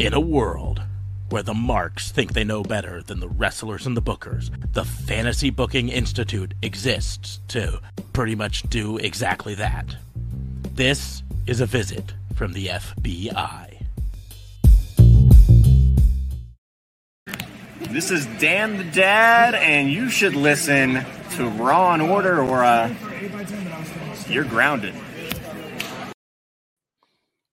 In a world where the marks think they know better than the wrestlers and the bookers, the Fantasy Booking Institute exists to pretty much do exactly that. This is a visit from the FBI. This is Dan the Dad, and you should listen to Raw and Order, or uh, you're grounded.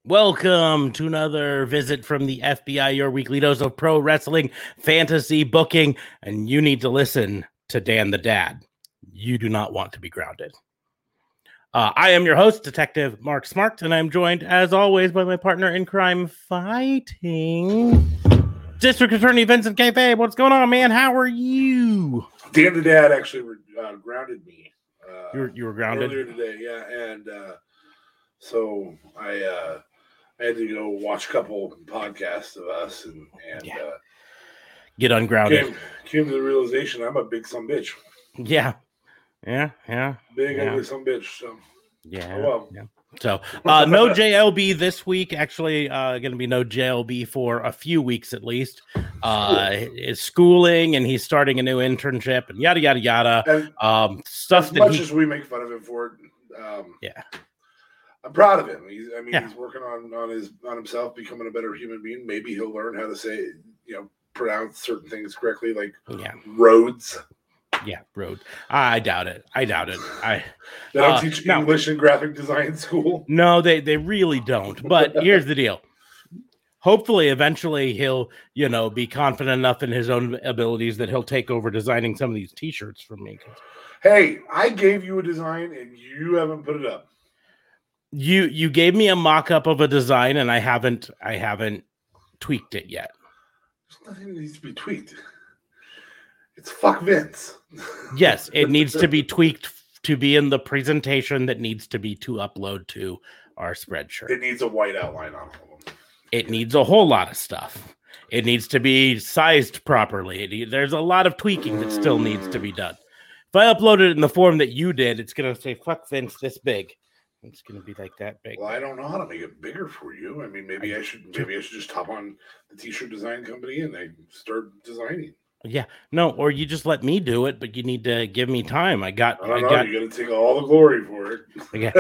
Welcome to another visit from the FBI, your weekly dose of pro wrestling fantasy booking. And you need to listen to Dan the Dad. You do not want to be grounded. Uh, I am your host, Detective Mark Smart, and I'm joined, as always, by my partner in crime fighting, District Attorney Vincent K. What's going on, man? How are you? Dan the Dad actually uh, grounded me. Uh, You were, you were grounded. earlier today, yeah, and uh, so I uh, I had to go watch a couple podcasts of us, and and Yeah. uh, Get ungrounded. came came to the realization I'm a big some bitch, Yeah. Yeah. Yeah. big Yeah. ugly some bitch. So Yeah. oh well. yeah. So uh, no JLB this week. Actually, uh, going to be no JLB for a few weeks at least. Uh, is schooling and he's starting a new internship and yada yada yada. And Um, stuff as that much he, as we make fun of him for it, um, Yeah. I'm proud of him. He's, I mean, Yeah. he's working on on his on himself, becoming a better human being. Maybe he'll learn how to say, you know, pronounce certain things correctly, like yeah, roads. yeah, road. I doubt it. I doubt it. I They don't Uh, teach no. English in graphic design school. no, they they really don't. But here's the deal. Hopefully, eventually, he'll you know be confident enough in his own abilities that he'll take over designing some of these T-shirts for me. Hey, I gave you a design and you haven't put it up. You you gave me a mock-up of a design and i haven't i haven't tweaked it yet There's nothing that needs to be tweaked. It's fuck Vince. yes it needs to be tweaked to be in the presentation that needs to be to upload to our spreadsheet It needs a white outline on all of them. it needs a whole lot of stuff it needs to be sized properly It there's a lot of tweaking that still needs to be done if i upload it in the form that you did it's going to say fuck vince this big it's going to be like that big Well, I don't know how to make it bigger for you. I mean, maybe I should maybe I should just hop on the t-shirt design company and they start designing. yeah no or you just let me do it but you need to give me time i got I don't i know. got you got to take all the glory for it. Yeah,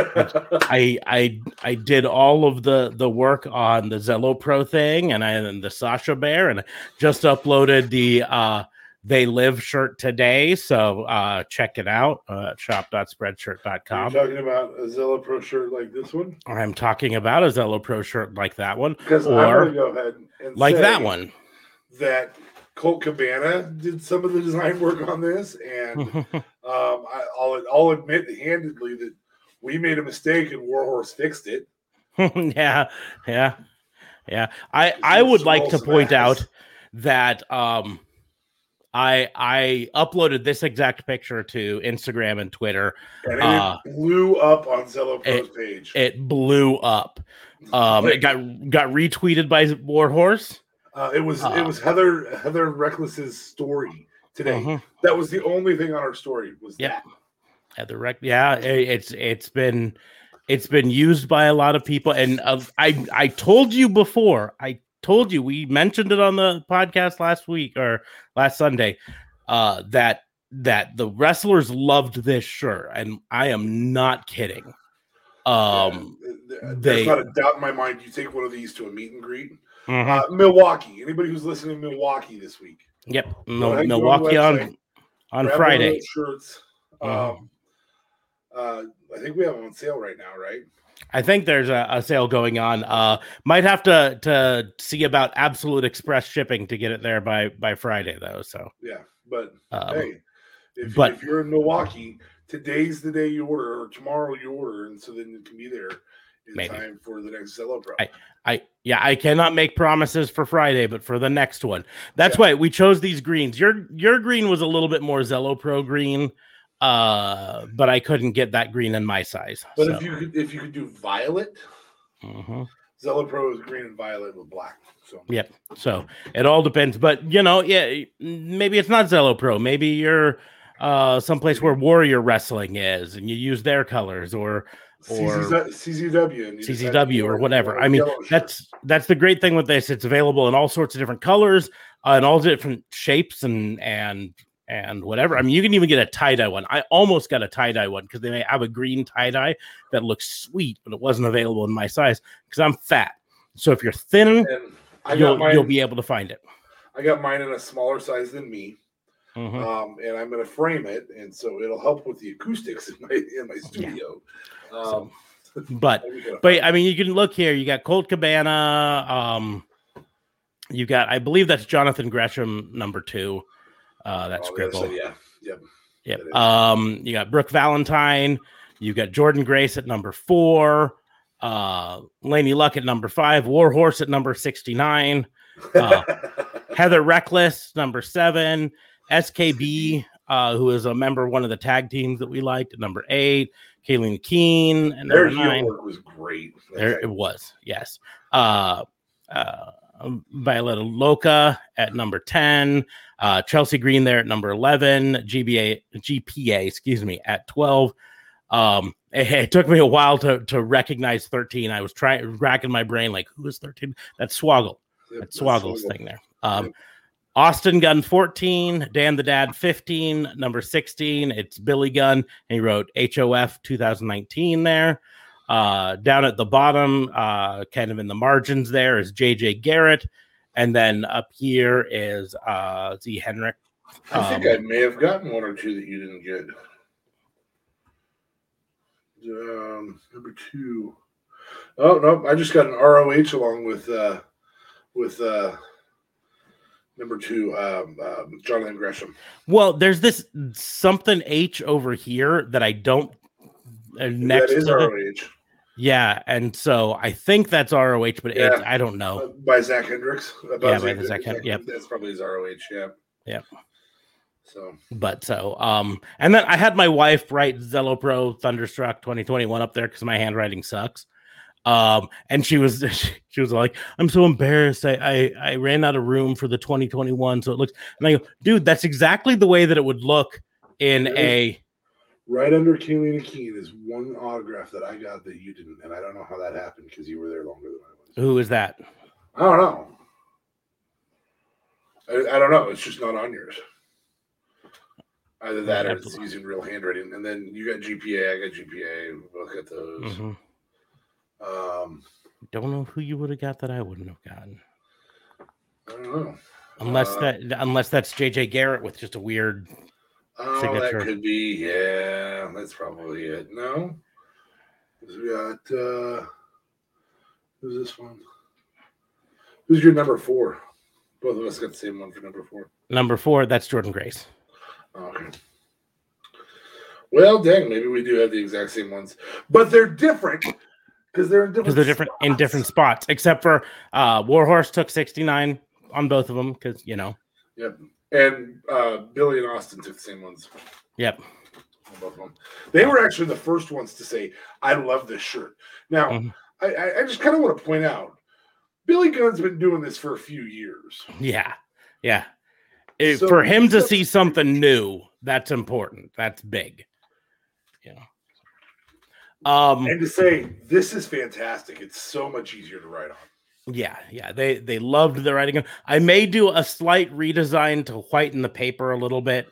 I I I did all of the the work on the Zelo Pro thing and I and the Sasha Bear and I just uploaded the uh they live shirt today so uh check it out uh You're shop.spreadshirt.com talking about a Zelo Pro shirt like this one i'm talking about a zelo pro shirt like that one because I'm going to go ahead and like that one That Colt Cabana did some of the design work on this, and Um, I, I'll I'll admit handedly that we made a mistake and Warhorse fixed it. yeah yeah yeah i i would like to point snaps. out that um i i uploaded this exact picture to instagram and twitter And it Uh, blew up on Zelo Pro's page. it blew up um it got got retweeted by warhorse uh, it was uh, it was Heather Heather Reckless's story today. Mhm. That was the only thing on our story was Yep. that. at the rec yeah i- it's it's been it's been used by a lot of people and uh, i i told you before i told you we mentioned it on the podcast last week or last sunday uh that that the wrestlers loved this shirt and i am not kidding um Yeah, th- they- there's not a doubt in my mind. You take one of these to a meet and greet. mhm. Uh, Milwaukee. Anybody who's listening to Milwaukee this week, yep go Mil- ahead on milwaukee on website, on grab one of friday shirts. Mhm. Um, uh, I think we have them on sale right now, right? I think there's a, a sale going on. Uh, might have to to see about absolute express shipping to get it there by by Friday though. So, Yeah, but um, hey, if, but- if you're in Milwaukee, today's the day you order, or tomorrow you order, and so then it can be there in Maybe. time for the next Zelo Pro. I yeah, I cannot make promises for Friday, but for the next one, that's Yeah. why we chose these greens. Your your green was a little bit more Zelo Pro green, uh, but I couldn't get that green in my size. but so, if you could, if you could do violet, mhm. Zelo Pro is green and violet with black. So Yep. So it all depends. But you know, yeah, maybe it's not Zelo Pro. Maybe you're uh someplace where Warrior Wrestling is and you use their colors or or CZW, and you just have to CZW or whatever. I mean, that's that's the great thing with this. It's available in all sorts of different colors uh, and all different shapes and and and whatever. I mean, you can even get a tie dye one. I almost got a tie dye one because they may have a green tie dye that looks sweet, but it wasn't available in my size because I'm fat. So if you're thin, I you'll mine. you'll be able to find it. I got mine in a smaller size than me, Mhm. um, and I'm going to frame it, and so it'll help with the acoustics in my in my studio. Um, But maybe get a- But I mean, you can look here. You got Colt Cabana. Um, you got, I believe that's Jonathan Gresham, number two. Uh, that oh, the scribble. side, yeah, yep. Yep. Um, you got Brooke Valentine. You got Jordan Grace at number four. Uh, Laynie Luck at number five. Warhorse at number sixty-nine. uh, Heather Reckless, number seven. SKB, uh, who is a member of one of the tag teams that we liked, at number eight. Kayleen Keene, and Their number heel work was great. There it was, yes. Uh, uh, Violetta Loca at number 10, uh, Chelsea Green there at number 11, GBA, GPA, excuse me, at 12. Um, it, it took me a while to, to recognize 13. I was trying, racking my brain, like, who is 13? That's Swoggle. Yep, That's Swoggle's Swoggle. thing there. Um, Yep. Austin Gunn 14, Dan the Dad 15, number 16. It's Billy Gunn. He wrote HOF 2019 there. Uh, down at the bottom, uh, kind of in the margins there is JJ Garrett. And then up here is uh, Z Henrik. I think Um, I may have gotten one or two that you didn't get. Um, number two. Oh no, I just got an ROH along with uh with uh number two, um, um Jonathan Gresham. Well, there's this something H over here that I don't. Uh, next that is ROH yeah, and so I think that's ROH, but Yeah. I don't uh, know. by Zach Hendricks. About Yeah, by the Zach Hen- yep. That's probably his ROH. Yeah. Yeah. So But so, um, and then I had my wife write Zelo Pro Thunderstruck 2021 up there because my handwriting sucks. Um, and she was she was like, I'm so embarrassed. I, I I ran out of room for the 2021, so it looks. And I go, dude, that's exactly the way that it would look in It a. right under Kayleen Keene is one autograph that I got that you didn't, and I don't know how that happened because you were there longer than I was. Who is that? I don't know. I, I don't know. It's just not on yours. Either that or it's using real handwriting. And then you got GPA, I got GPA. Both got those. Mhm. Um, Don't know who you would have got that I wouldn't have gotten, I don't know. unless Uh, that unless that's JJ Garrett with just a weird. Oh, signature. that could be. Yeah, that's probably it. No, we got. uh Who's this one? Who's your number four? Both of us got the same one for number four. Number four, that's Jordan Grace. Okay. Well, dang, maybe we do have the exact same ones, but they're different because they're in different. they're different in different spots, except for uh Warhorse took 69 on both of them because you know, Yep. And uh, Billy and Austin took the same ones. yep. Both of them. They were actually the first ones to say, "I love this shirt." Now, Mhm. I, I, just kind of want to point out, Billy Gunn's been doing this for a few years. Yeah. Yeah. It- So for him to see something new, that's important. That's big. You know. Um And to say this is fantastic, it's so much easier to write on. Yeah, yeah. They they loved the writing. I may do a slight redesign to whiten the paper a little bit.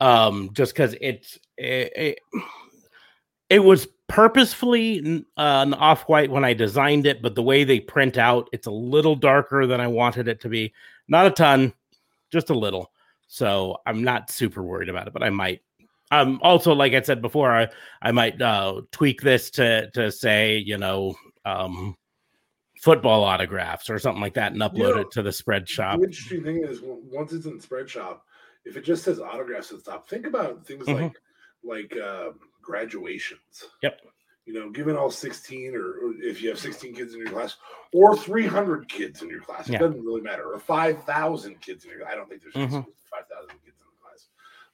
Um just cuz it's it, it, it was purposefully uh, an off white when I designed it, but the way they print out, it's a little darker than I wanted it to be. Not a ton, just a little. So I'm not super worried about it, but I might. Um, also, like I said before, I I might uh, tweak this to to say you know um, football autographs or something like that, and upload know, it to the spread shop. The interesting thing is, once it's in Spread Shop, if it just says autographs at the top, think about things Mhm. like like uh, graduations. Yep. You know, given all 16, or, or if you have 16 kids in your class, or 300 kids in your class, it Yeah. doesn't really matter. Or 5,000 kids in your class. I don't think there's Mhm. 5,000 kids in the class,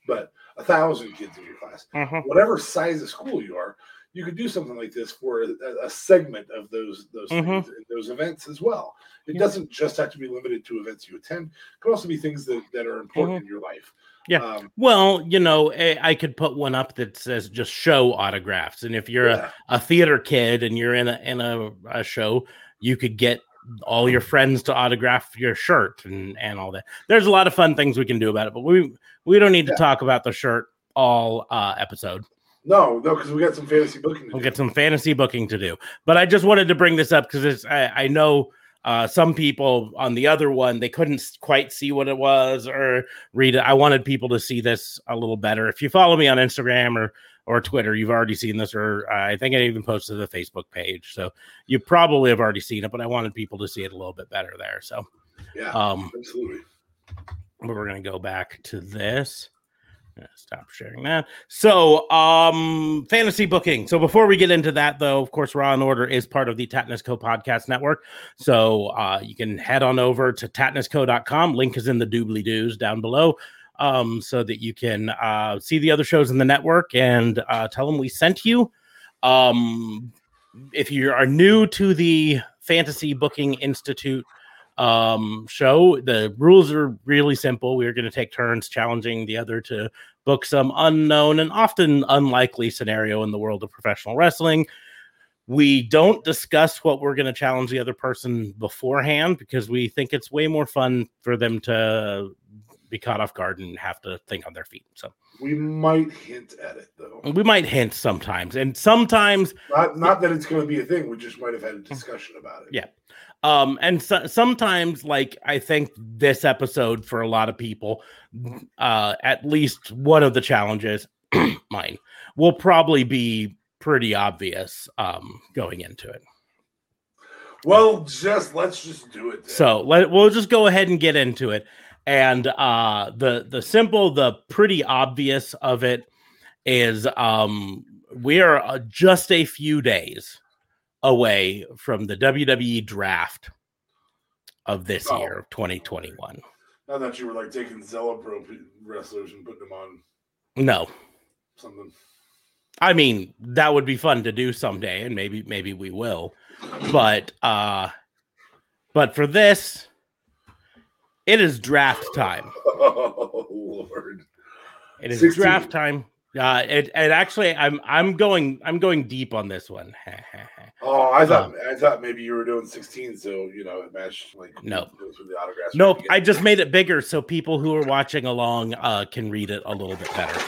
but a thousand kids in your class. Mhm. Whatever size of school you are, you could do something like this for a, a segment of those those Mhm. things, those events as well. It Yeah. doesn't just have to be limited to events you attend. It could also be things that, that are important Mm-hmm. in your life. Yeah. Um, Well, you know, I could put one up that says just show autographs, and if you're yeah. a, a theater kid and you're in a in a, a show, you could get all your friends to autograph your shirt and and all that. There's a lot of fun things we can do about it, but we we don't need to Yeah. talk about the shirt all uh, episode. No, no, because we got some fantasy booking. To We'll do. get some fantasy booking to do. But I just wanted to bring this up because it's I, I know uh, some people on the other one they couldn't quite see what it was or read it. I wanted people to see this a little better. If you follow me on Instagram or or Twitter, you've already seen this, or uh, I think I even posted the Facebook page, so you probably have already seen it. But I wanted people to see it a little bit better there. So yeah, um, absolutely. but we're gonna go back to this. Stop sharing that. So, um, fantasy booking. So before we get into that, though, of course, Raw and Order is part of the Tatnus Co podcast network. So uh, you can head on over to tatnusco.com. Link is in the doobly doos down below. Um, so that you can uh, see the other shows in the network and uh, tell them we sent you. Um, if you are new to the Fantasy Booking Institute um show the rules are really simple we're going to take turns challenging the other to book some um, unknown and often unlikely scenario in the world of professional wrestling we don't discuss what we're going to challenge the other person beforehand because we think it's way more fun for them to be caught off guard and have to think on their feet so We might hint at it though. we might hint sometimes and sometimes Not not that it's going to be a thing. We just might have had a discussion about it. Yeah. Um and so, sometimes like i think this episode for a lot of people uh at least one of the challenges mine will probably be pretty obvious um going into it Well, just let's just do it. Then. so let, we'll just go ahead and get into it and uh the the simple the pretty obvious of it is um we are uh, just a few days away from the WWE draft of this Oh. year 2021 I thought you were like taking Zelo Pro wrestlers and putting them on no something. I mean that would be fun to do someday and maybe maybe we will but uh but for this it is draft time Oh Lord! It is 16. draft time. Uh, it, it actually, I'm I'm going I'm going deep on this one. Oh, I thought Um, I thought maybe you were doing sixteen, so you know it matched like No. goes with the autographs. nope, I just made it bigger so people who are watching along uh, can read it a little bit better.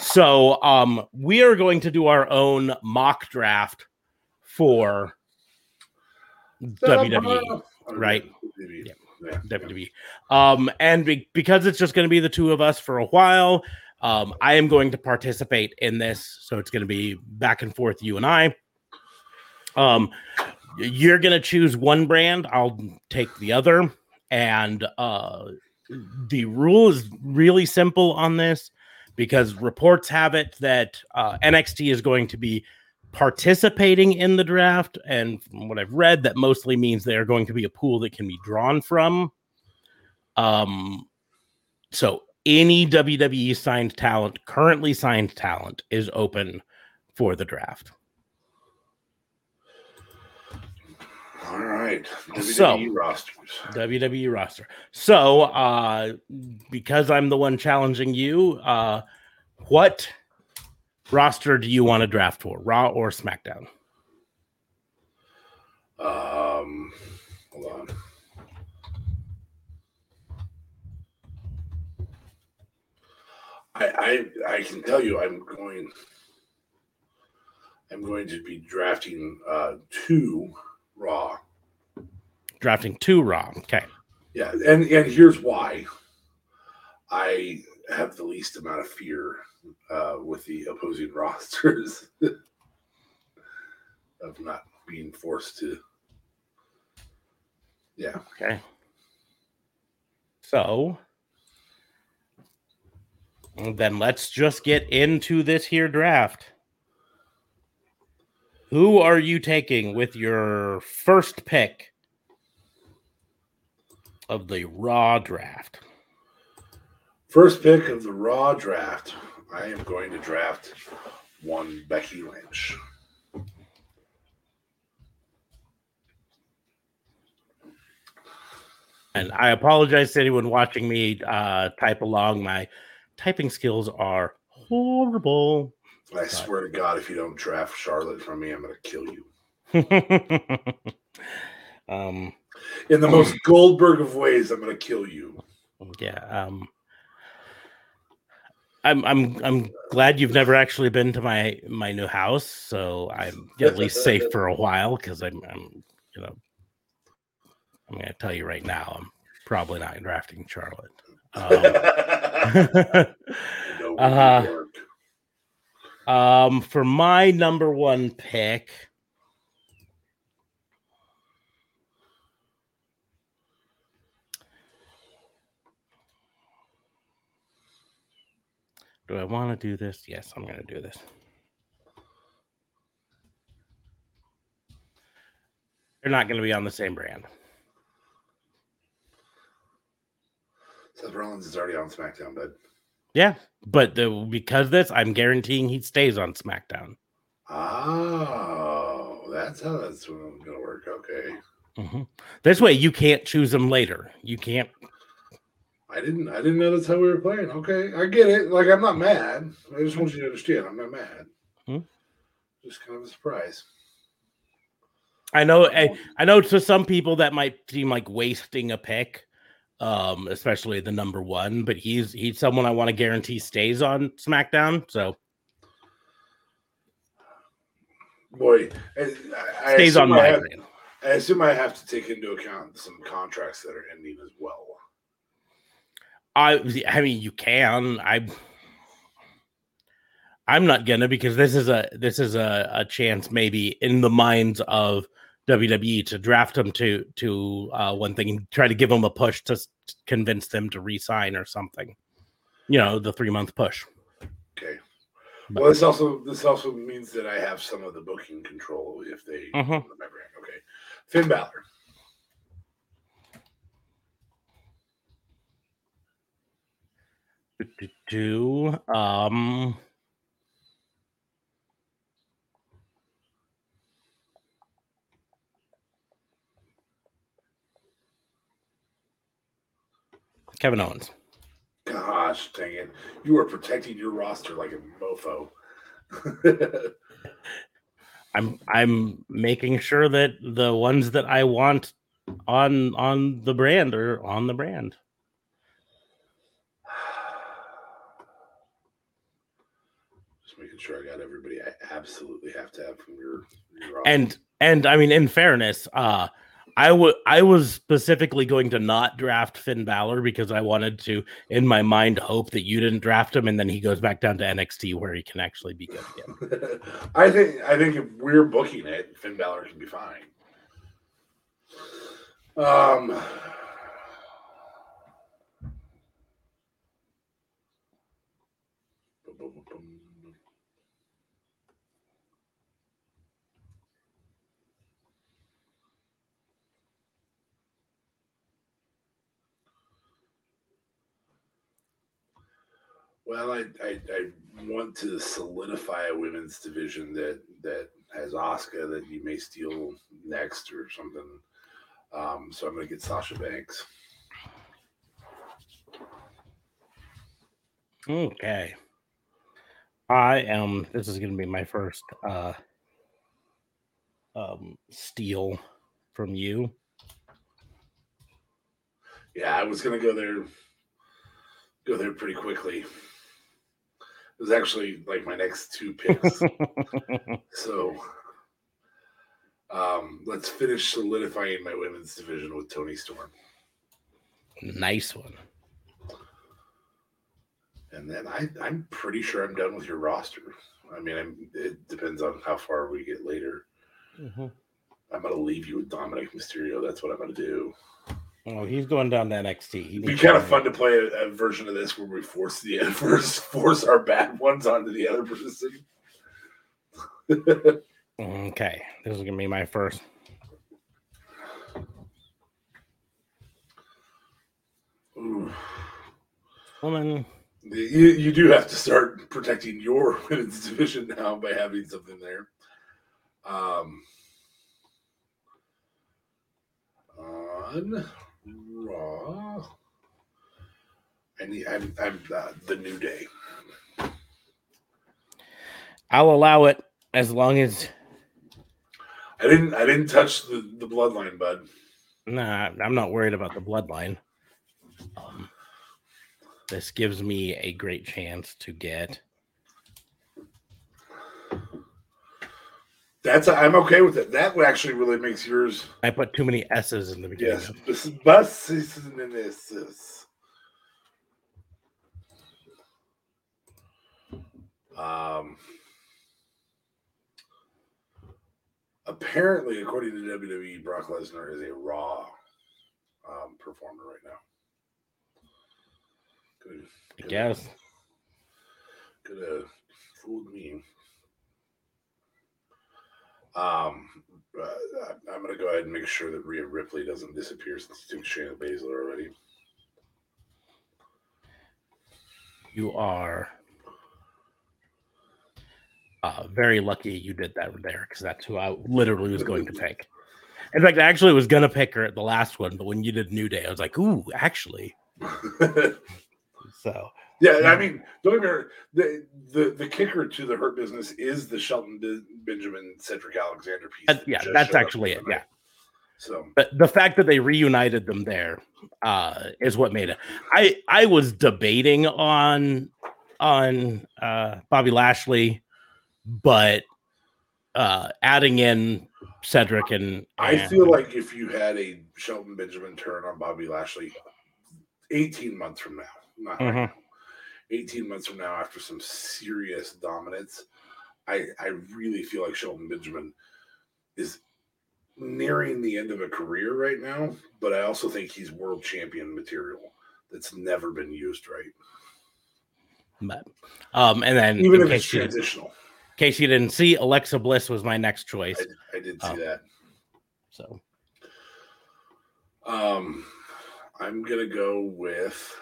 So, um, we are going to do our own mock draft for WWE. Right. WWE. Yeah. Yeah. WWE. Um, and be- because it's just going to be the two of us for a while, um, I am going to participate in this. So it's going to be back and forth, you and I. Um, you're going to choose one brand, I'll take the other. And uh, the rule is really simple on this because reports have it that uh, NXT is going to be participating in the draft. And from what I've read, that mostly means they are going to be a pool that can be drawn from. Um, so any WWE signed talent, currently signed talent, is open for the draft. All right. So- WWE rosters. WWE roster. So, uh, because I'm the one challenging you, uh, what roster do you want to draft for, Raw or SmackDown? Um, hold on. I, I I can tell you I'm going I'm going to be drafting uh two raw. Drafting two Raw. Okay. Yeah, and and here's why. I have the least amount of fear uh, with the opposing rosters of not being forced to. Yeah. Okay. So then let's just get into this here draft. Who are you taking with your first pick of the Raw draft? First pick of the Raw draft, I am going to draft one Becky Lynch. And I apologize to anyone watching me uh, type along. My typing skills are horrible. I swear to God, if you don't draft Charlotte from me, I'm going to kill you. um, In the most Goldberg of ways, I'm going to kill you. yeah. Um, I'm I'm I'm glad you've never actually been to my my new house, so I'm at least safe for a while because I'm I'm you know I'm gonna tell you right now I'm probably not drafting Charlotte. Um, Uh, um, for my number one pick, do I want to do this? Yes, I'm going to do this. They're not going to be on the same brand. Seth Rollins is already on SmackDown, bud. Yeah, but the, because of this, I'm guaranteeing he stays on SmackDown. Oh, that's how that's going to work. Okay. Mhm. This way, you can't choose them later. You can't. I didn't. I didn't know that's how we were playing. Okay, I get it. Like I'm not mad. I just want you to understand. I'm not mad. Hmm. Just kind of a surprise. I know. I, I know to some people that might seem like wasting a pick, um, especially the number one. But he's he's someone I want to guarantee stays on SmackDown. So Boy, I, I stays assume on I have- I assume I have to take into account some contracts that are ending as well. I I mean, you can. I. I'm not gonna because this is a this is a, a chance maybe in the minds of WWE to draft him to to uh, one thing and try to give him a push to convince them to re-sign or something. You know, the three month push. Okay. But- Well, this also this also means that I have some of the booking control if they Mhm. come to my. Okay, Finn Balor. Do um Kevin Owens. Gosh, dang it! You are protecting your roster like a mofo. I'm I'm making sure that the ones that I want on on the brand are on the brand. Just making sure I got everybody I absolutely have to have from your, your roster. And and I mean in fairness, uh I would I was specifically going to not draft Finn Balor because I wanted to in my mind hope that you didn't draft him and then he goes back down to NXT where he can actually be good again. I think I think if we're booking it, Finn Balor can be fine. Um. Well, I, I I want to solidify a women's division that that has Asuka that you may steal next or something. Um, so I'm gonna get Sasha Banks. Okay. I am this is gonna be my first uh um steal from you. Yeah, I was gonna go there, go there pretty quickly. It was actually like my next two picks. so um, let's finish solidifying my women's division with Toni Storm, nice one. and then I, I'm pretty sure I'm done with your roster. I mean, I'm, it depends on how far we get later. Mhm. I'm gonna leave you with Dominik Mysterio. That's what I'm gonna do. Oh, he's going down to NXT. He It'd be kind of fun to play a, a version of this where we force the force force our bad ones onto the other person. Okay, this is gonna be my first. Ooh. Woman, You, you do have to start protecting your women's division now by having something there. Um, on Raw, I need. I'm. I'm uh, the new day. I'll allow it as long as I didn't. I didn't touch the the bloodline, bud. nah, I'm not worried about the bloodline. Um, this gives me a great chance to get That's. I'm okay with it. That actually really makes yours. I put too many S's in the beginning. Yes. This is bus. This is in Um. Apparently, according to WWE, Brock Lesnar is a Raw um, performer right now. Could I guess. could have fooled me. Um, uh, I'm going to go ahead and make sure that Rhea Ripley doesn't disappear since you took Shayna Baszler already. You are uh, very lucky you did that there because that's who I literally was going to pick. In fact, I actually was going to pick her at the last one, but when you did New Day, I was like, ooh, actually. So, yeah, I mean, don't get the, the the kicker to the Hurt Business is the Shelton Ben- Benjamin Cedric Alexander piece. that yeah, that's actually it. Yeah. So But the fact that they reunited them there uh, is what made it. I I was debating on on uh, Bobby Lashley, but uh, adding in Cedric and, I and- feel like if you had a Shelton Benjamin turn on Bobby Lashley 18 months from now, not right Mhm. now, 18 months from now, after some serious dominance, I, I really feel like Shelton Benjamin is nearing the end of a career right now, but I also think he's world champion material that's never been used right. but, um, and then Even in if it's case, you, in case you didn't see, Alexa Bliss was my next choice. I, I did see Oh. that. So Um, I'm gonna go with.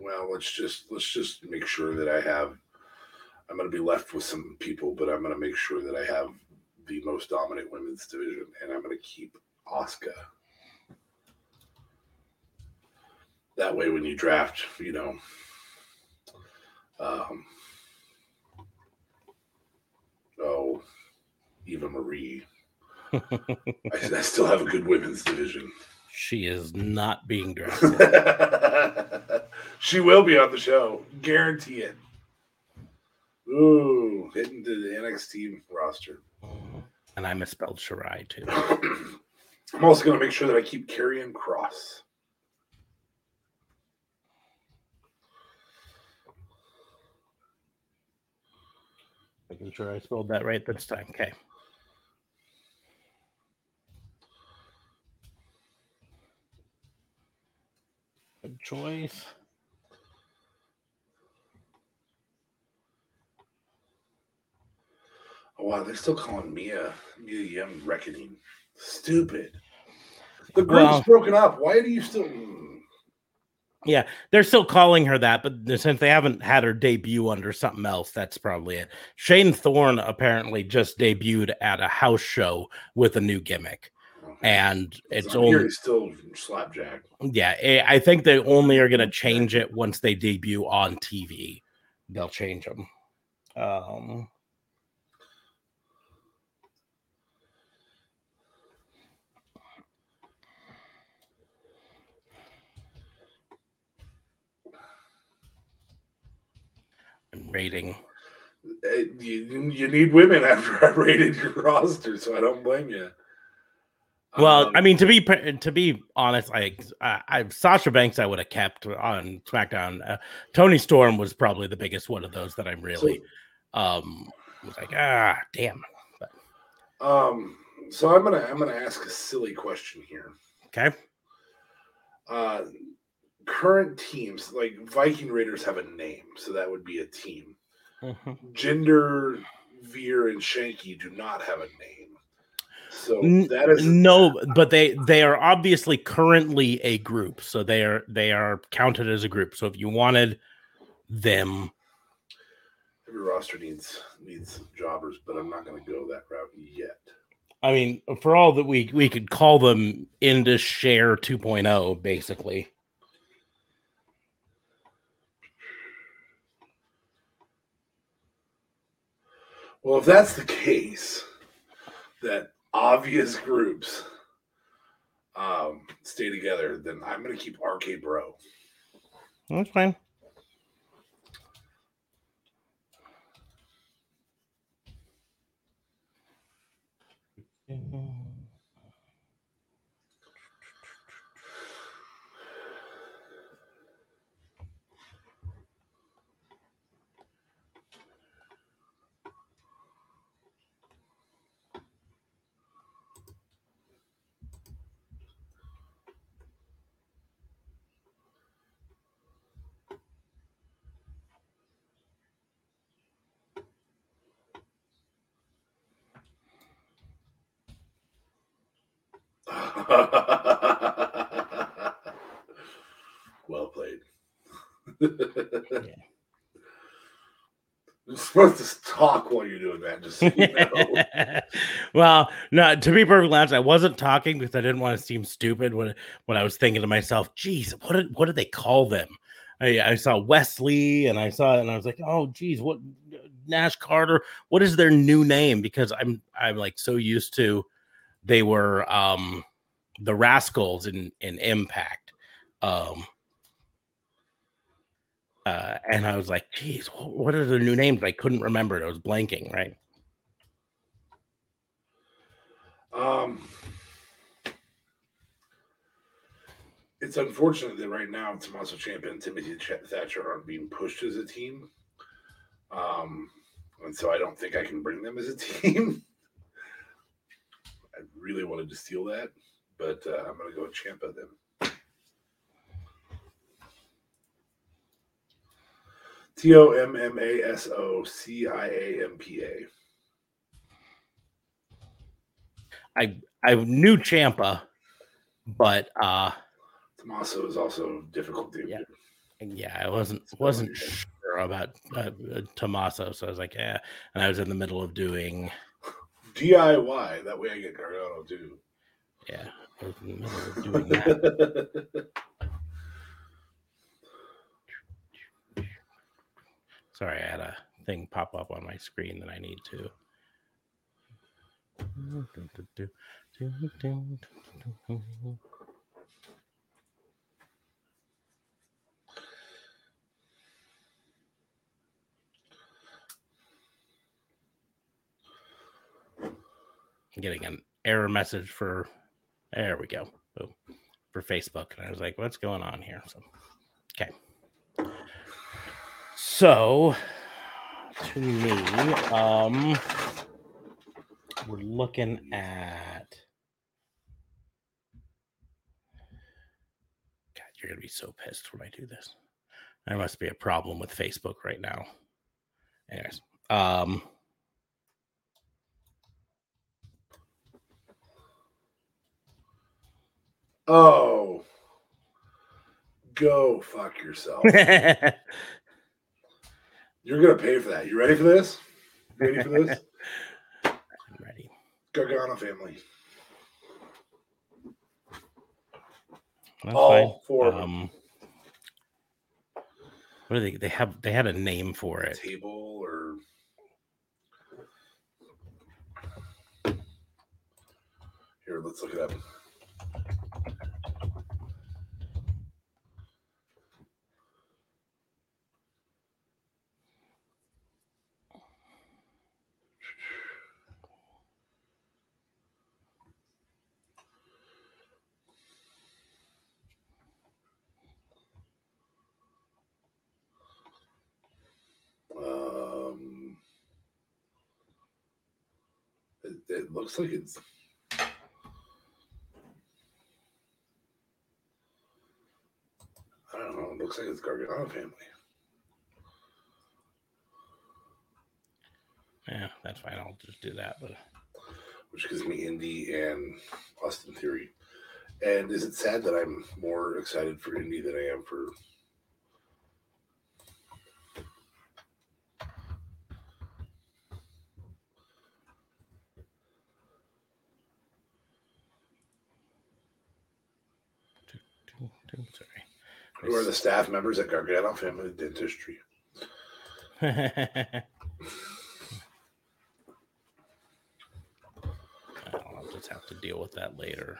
Well, let's just let's just make sure that I have. I'm gonna be left with some people, but I'm gonna make sure that I have the most dominant women's division, and I'm gonna keep Asuka. That way, when you draft, you know, um, oh, Eva Marie. I, I still have a good women's division. she is not being drafted. she will be on the show. Guarantee it. Ooh, hitting to the NXT roster. and I misspelled Shirai too. I'm also going to make sure that I keep Karrion Kross. Making sure I spelled that right this time. Okay. Good choice. Wow, they're still calling Mia Mia Yim Reckoning. Stupid. The group's Well- broken up. Why do you still. Yeah, they're still calling her that, but since they haven't had her debut under something else, that's probably it. Shane Thorne apparently just debuted at a house show with a new gimmick, and it's I'm only still slapjack. yeah. eh, I think they only are going to change it once they debut on TV. They'll change them. Um, rating. You, you need women after I rated your roster, so I don't blame you. Well, Um, I mean, to be to be honest, like I, I Sasha Banks, I would have kept on SmackDown. Uh, Toni Storm was probably the biggest one of those that I'm really um was like, ah, damn. Um, so I'm gonna I'm gonna ask a silly question here. Okay, Uh, current teams like Viking Raiders have a name, so that would be a team. Mm-hmm. Jinder, Veer, and Shanky do not have a name, so that is no, but they they are obviously currently a group, so they are they are counted as a group. So if you wanted them, every roster needs needs jobbers, but I'm not gonna go that route yet. I mean, for all that we we could call them Indus Sher 2.0, basically. Well, if that's the case, that obvious groups um, stay together, then I'm going to keep RK Bro. That's fine. well played. You're supposed to talk while you're doing that, just so you know. well, no, to be perfectly honest, I wasn't talking because I didn't want to seem stupid when when I was thinking to myself, geez, what did what did they call them? I, I saw Wesley and I saw and I was like, oh geez, what Nash Carter, what is their new name? Because I'm I'm like so used to they were um the rascals in in impact. Um uh, and I was like, geez, what are the new names? I couldn't remember it. I was blanking, right? Um, it's unfortunate that right now Tommaso Ciampa and Timothy Thatcher aren't being pushed as a team. Um, and so I don't think I can bring them as a team. I really wanted to steal that, but uh, I'm going to go Ciampa then. T O M M A S O C I A M P A. I I knew Ciampa, but uh Tommaso is also difficult to Yeah. yeah, I wasn't wasn't sure about uh, Tommaso, so I was like, yeah. And I was in the middle of doing, DIY. That way I get Gargano too. yeah, I was in the middle of doing that. Sorry, I had a thing pop up on my screen that I need to. Getting an error message for there we go. Boom. For Facebook. And I was like, what's going on here? So okay. So to me, um we're looking at God, you're gonna be so pissed when I do this. There must be a problem with Facebook right now. Anyways, um oh, go fuck yourself. You're gonna pay for that. You ready for this? You ready for this? I'm ready. Gargano family. That's All four fine. them. Um, what do they? They have they had a name for it. Table or here, let's look it up. Um, it, looks like it's. I don't know. It looks like it's Gargano family. Yeah, that's fine. I'll just do that. But which gives me Indi and Austin Theory. And is it sad that I'm more excited for Indi than I am for? are the staff members at Gargano Family Dentistry. I'll just have to deal with that later.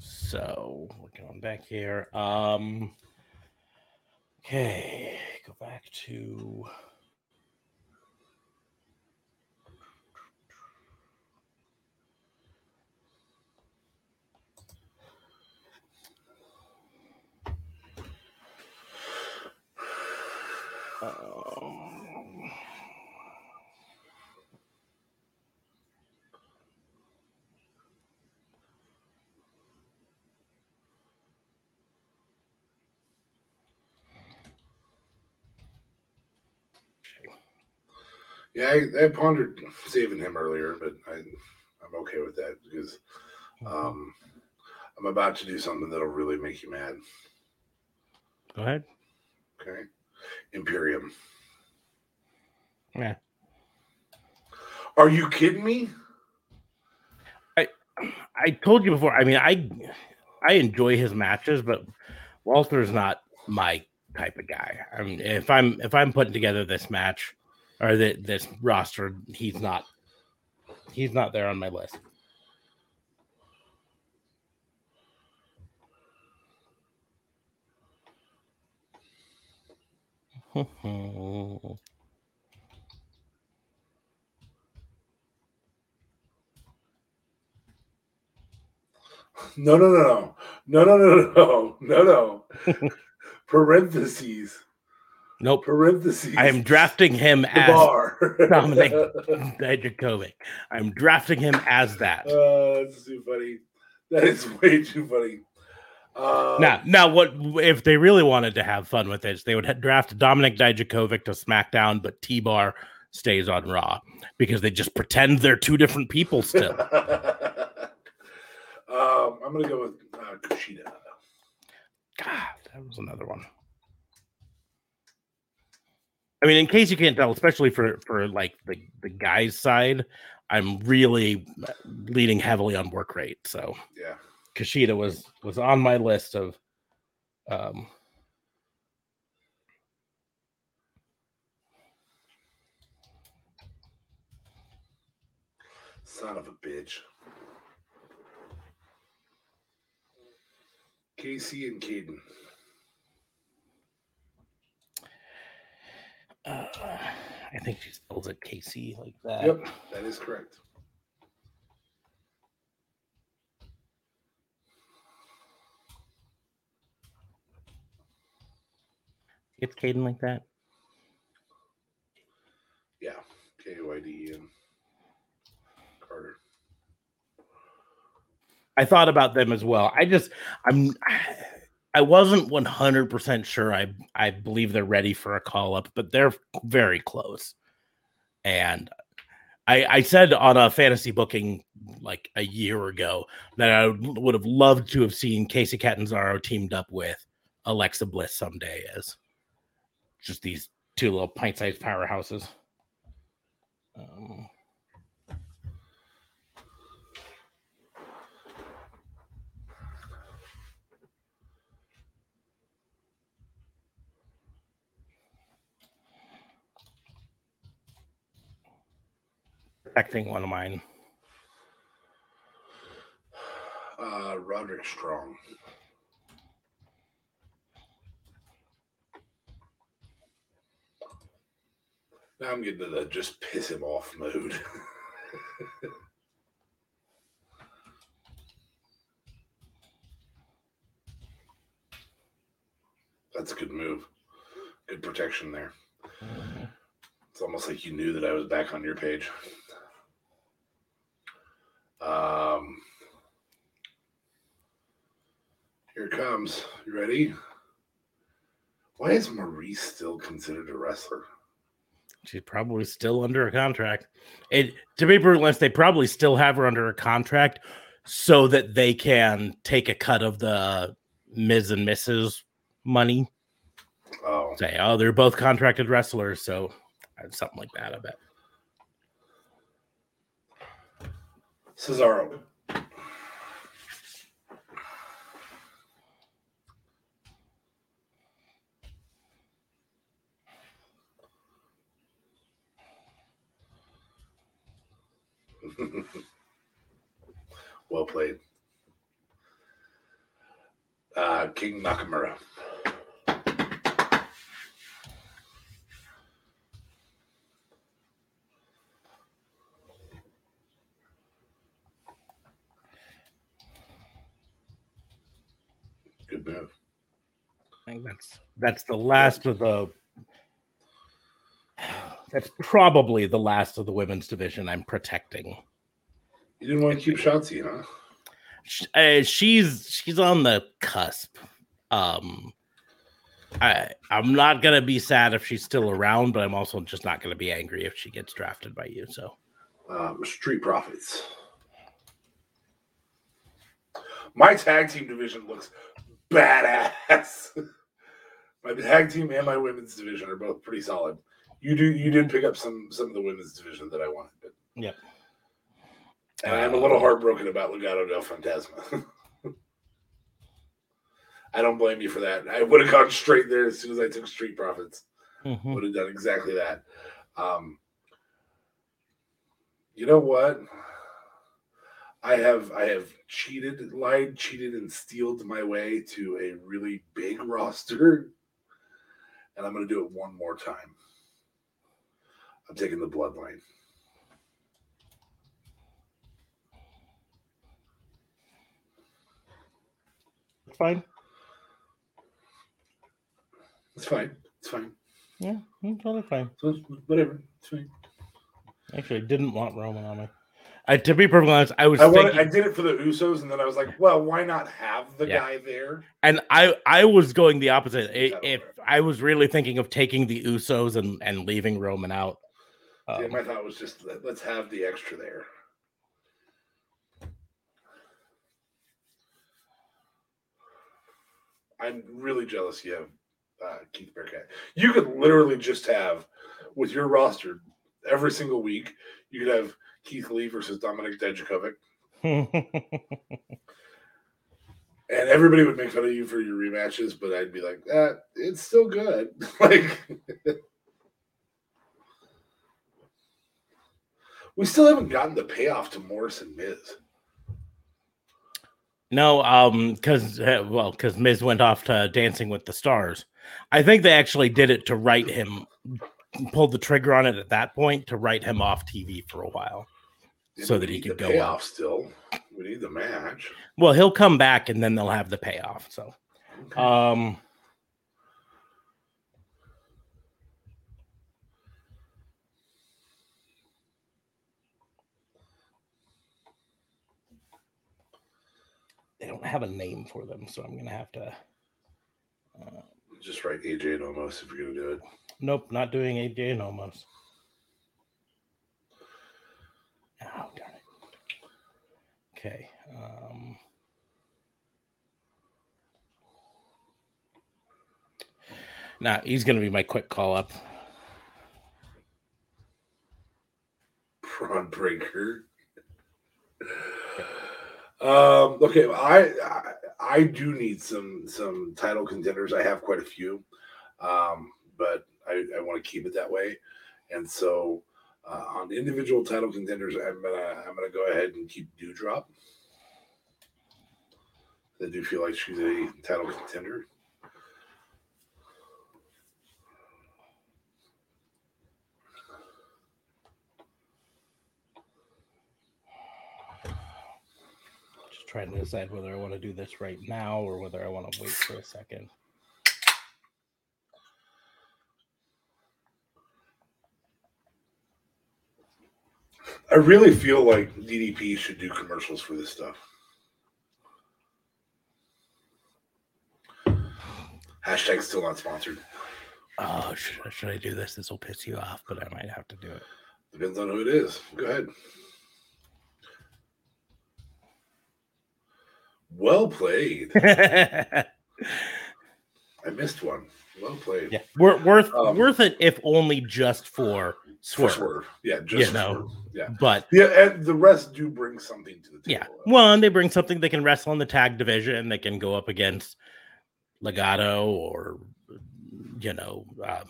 So we're going back here. Um, okay, go back to Yeah, I, I pondered saving him earlier, but I, I'm okay with that because um, I'm about to do something that'll really make you mad. go ahead. Okay, Imperium. Yeah. Are you kidding me? I I told you before. I mean, I I enjoy his matches, but Walter's not my type of guy. I mean, if I'm if I'm putting together this match or the, this roster, he's not he's not there on my list. No, no, no, no, no, no, no, no, no, no. parentheses, nope. parentheses. I am drafting him the as bar. Dominik Dijakovic. I'm drafting him as that. Uh, that's too funny. That is way too funny. Uh, Now, now, what if they really wanted to have fun with this? They would draft Dominik Dijakovic to SmackDown, but T Bar stays on Raw because they just pretend they're two different people still. um, I'm gonna go with uh, Kushida. God, that was another one. I mean, in case you can't tell, especially for for like the the guys' side, I'm really leaning heavily on work rate. So Yeah. Kushida was was on my list of um Son of a bitch. Kacy and Kayden. Uh, I think she spells it KC like that. Yep, that is correct. It's Kayden like that. Yeah, K O I D E N. Carter. I thought about them as well. I just I'm I wasn't 100% sure I I believe they're ready for a call up, but they're very close. And I I said on a fantasy booking like a year ago that I would have loved to have seen Kacy Catanzaro teamed up with Alexa Bliss someday as just these two little pint-sized powerhouses. Um, protecting one of mine. Uh, Roderick Strong. Now I'm getting to the just piss him off mode. That's a good move. Good protection there. It's almost like you knew that I was back on your page. Um, here it comes. You ready? Why is Maryse still considered a wrestler? She's probably still under a contract. It to be brutally honest, they probably still have her under a contract so that they can take a cut of the Miz and Mrs. money. Oh, Say, oh, they're both contracted wrestlers, so something like that. I bet. Cesaro. well played. Uh, King Nakamura. Good move. I think that's that's the last of the. That's probably the last of the women's division I'm protecting. You didn't want to keep Shotzi, huh? Sh- uh, she's she's on the cusp. Um, I I'm not gonna be sad if she's still around, but I'm also just not gonna be angry if she gets drafted by you. So Um, Street Profits. My tag team division looks badass. my tag team and my women's division are both pretty solid. You do you did pick up some some of the women's division that I wanted, but Yep. And I'm a little heartbroken about Legado del Fantasma. I don't blame you for that. I would have gone straight there as soon as I took Street Profits. mhm. Would have done exactly that. Um, you know what? I have I have cheated, lied, cheated, and stealed my way to a really big roster, and I'm going to do it one more time. I'm taking the bloodline. It's fine. It's fine. It's fine. Yeah, totally fine. So whatever. It's fine. Actually, I didn't want Roman on me. I to be perfectly honest, I was I wanted, thinking, I did it for the Usos, and then I was like, well, why not have the Yeah. guy there? and I I was going the opposite. I- If. I was really thinking of taking the Usos and and leaving Roman out. Yeah, Um, my thought was just let- let's have the extra there. I'm really jealous you have uh, Keith Bearcat. You could literally just have, with your roster, every single week, you could have Keith Lee versus Dominik Dijakovic, and everybody would make fun of you for your rematches, but I'd be like, eh, it's still good. like, we still haven't gotten the payoff to Maryse and Miz. No, um, because well, because Miz went off to Dancing with the Stars. I think they actually did it to write him, pulled the trigger on it at that point to write him off TV for a while. So that he could go payoff still. We need the match. Well, he'll come back and then they'll have the payoff. So, Okay. um, they don't have a name for them, so I'm gonna have to. Uh, Just write AJ and Omos if you're gonna do it. Nope, not doing AJ and Omos. Oh, darn it. Okay. Um, nah, he's going to be my quick call up. Bron Breakker. Um, okay, I, I I do need some some title contenders. I have quite a few, um, but I, I want to keep it that way. And so uh, on individual title contenders, I'm gonna I'm gonna go ahead and keep Doudrop. I do feel like she's a title contender. Just trying to decide whether I want to do this right now or whether I want to wait for a second. I really feel like DDP should do commercials for this stuff. Hashtag still not sponsored. Oh, should, should I do this? This will piss you off, but I might have to do it. Depends on who it is. Go ahead. Well played. I missed one. Well played. Wor- worth Um, worth it if only just for For swerve. swerve. Yeah, just You know. swerve. Yeah. But Yeah, and the rest do bring something to the table. yeah, one they bring something they can wrestle in the tag division. They can go up against Legado or you know um,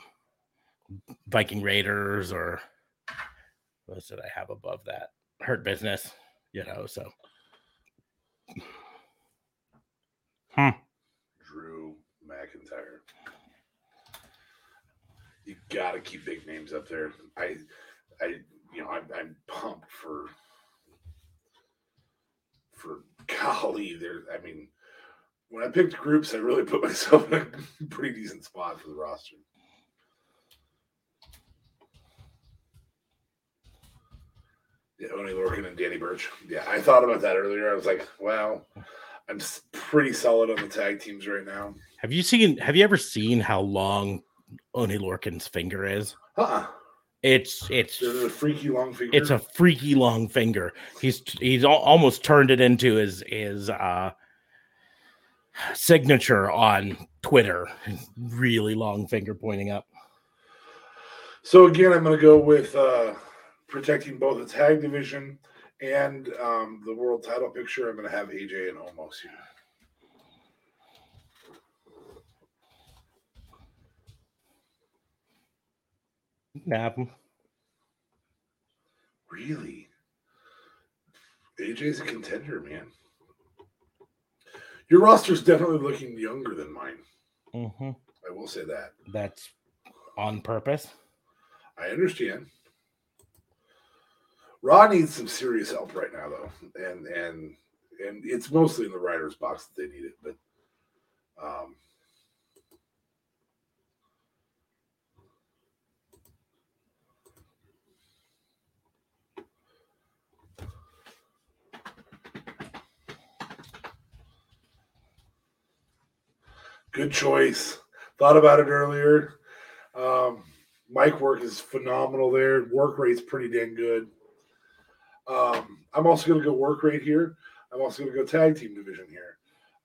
Viking Raiders or what did I have above that? hurt business, you know. So Drew McIntyre. You got to keep big names up there. I, I, you know, I'm, I'm pumped for, for golly. There, I mean, when I picked groups, I really put myself in a pretty decent spot for the roster. Yeah, Oney Lorcan and Danny Burch. Yeah, I thought about that earlier. I was like, well, I'm pretty solid on the tag teams right now. have you seen? Have you ever seen how long Oney Lorcan's finger is? Huh. It's it's a freaky long finger. it's a freaky long finger. He's he's al- almost turned it into his his uh signature on Twitter. Really long finger pointing up. So again, I'm going to go with uh, protecting both the tag division and um, the world title picture. I'm going to have AJ and Omos here. Nap. Really? AJ's a contender, man. Your roster's definitely looking younger than mine. hmm I will say that. That's on purpose. I understand. Raw needs some serious help right now, though, and and and it's mostly in the writers' box that they need it. But um, good choice. Thought about it earlier. Um, mic work is phenomenal there. Work rate's pretty dang good. Um, I'm also going to go work rate here. I'm also going to go tag team division here.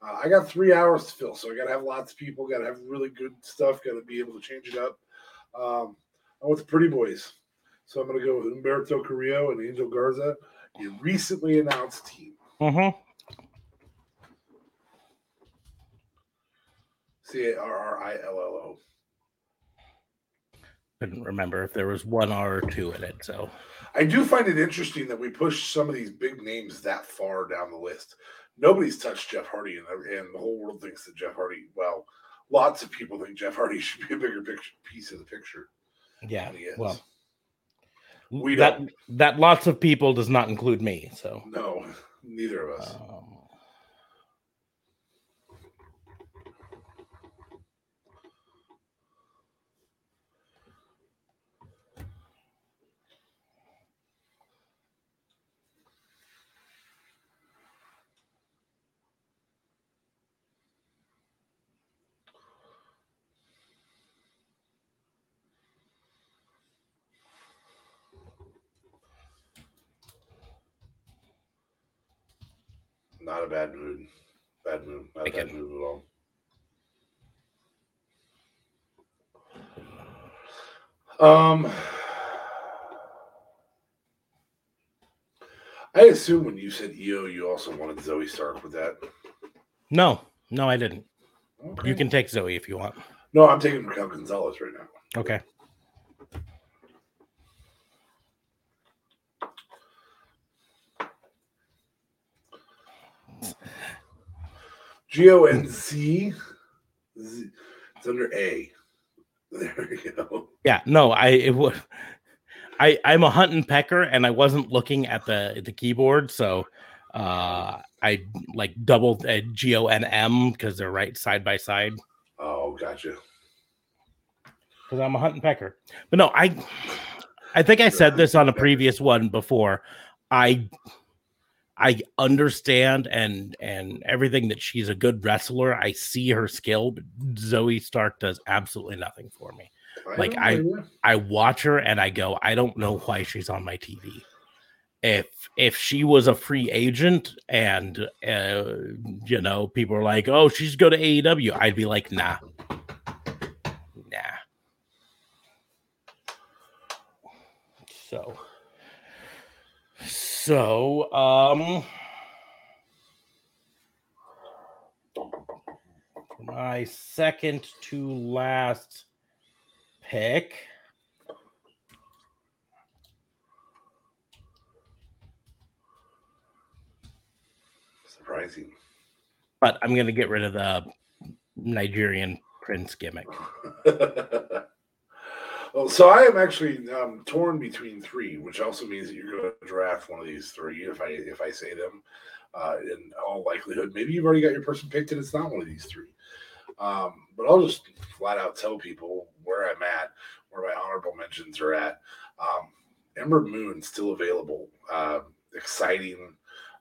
Uh, I got three hours to fill, so I got to have lots of people. Got to have really good stuff. Got to be able to change it up. Um, I want the pretty boys, so I'm going to go with Humberto Carrillo and Angel Garza, a recently announced team. hmm C A R R I L L O. Couldn't remember if there was one R or two in it. So I do find it interesting that we push some of these big names that far down the list. Nobody's touched Jeff Hardy, and, and the whole world thinks that Jeff Hardy. Well, lots of people think Jeff Hardy should be a bigger picture, piece of the picture. yeah, than he is. well, We that don't. that lots of people does not include me. So no, neither of us. um, Not a bad mood. Bad mood. Not a bad Again. mood at all. Um, I assume when you said Io, you also wanted Zoey Stark with that. no, no, I didn't. Okay. You can take Zoey if you want. No, I'm taking Raquel Gonzalez right now. Okay. G O N Z. Z- It's under A. There we go. Yeah, no, I it would. I I'm a hunt and pecker, and I wasn't looking at the the keyboard, so uh I like double uh, G O N M because they're right side by side. Oh, gotcha. Because I'm a hunt and pecker, but no, I I think I said this on a previous one before. I I understand and and everything that she's a good wrestler. I see her skill, but Zoey Stark does absolutely nothing for me. Like, I-. I watch her and I go, I don't know why she's on my TV. If if she was a free agent and uh, you know people are like, oh, she's go to AEW, I'd be like, nah, nah. So, so, um, my second to last pick. Surprising. But I'm going to get rid of the Nigerian prince gimmick. well, so I am actually um, torn between three, which also means that you're going to draft one of these three if I if I say them. Uh, in all likelihood, maybe you've already got your person picked and it's not one of these three. Um, but I'll just flat out tell people where I'm at, where my honorable mentions are at. Um, Ember Moon still available. Uh, exciting.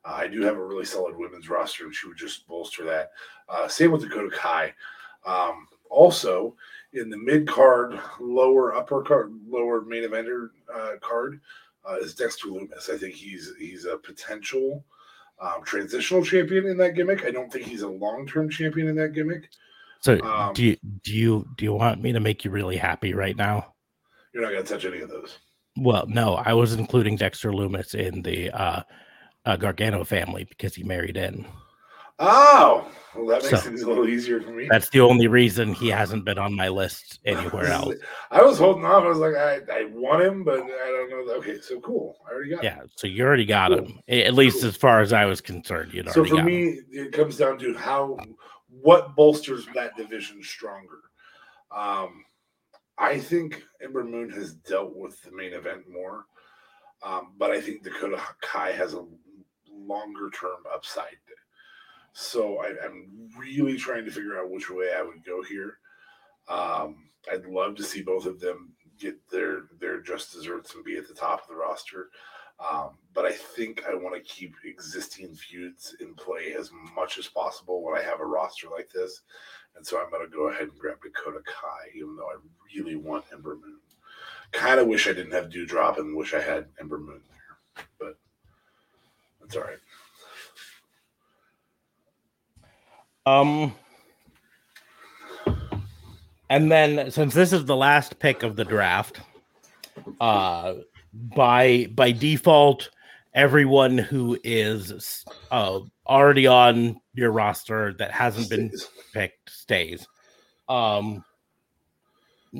Uh, I do have a really solid women's roster, and she would just bolster that. Uh, same with Dakota Kai. Um, also, in the mid card, lower upper card, lower main eventer uh, card uh, is Dexter Lumis. I think he's he's a potential um, transitional champion in that gimmick. I don't think he's a long term champion in that gimmick. So um, do you do you do you want me to make you really happy right now? You're not gonna touch any of those. Well, no, I was including Dexter Lumis in the uh, uh, Gargano family because he married in. Oh, well, that makes so, things a little easier for me. That's the only reason he hasn't been on my list anywhere else. I was holding off. I was like, I, I want him, but I don't know. Okay, so cool. I already got. Yeah, him. so you already got cool. him. At least cool. as far as I was concerned, you know. So for me, him. it comes down to how what bolsters that division stronger. Um, I think Ember Moon has dealt with the main event more, um, but I think Dakota Kai has a longer term upside so I, am really trying to figure out which way I would go here. Um, I'd love to see both of them get their their just desserts and be at the top of the roster. Um, but I think I want to keep existing feuds in play as much as possible when I have a roster like this. And so I'm going to go ahead and grab Dakota Kai, even though I really want Ember Moon. Kind of wish I didn't have Doudrop and wish I had Ember Moon there, but that's all right. Um, and then since this is the last pick of the draft, uh, by by default, everyone who is uh already on your roster that hasn't been picked stays. Um,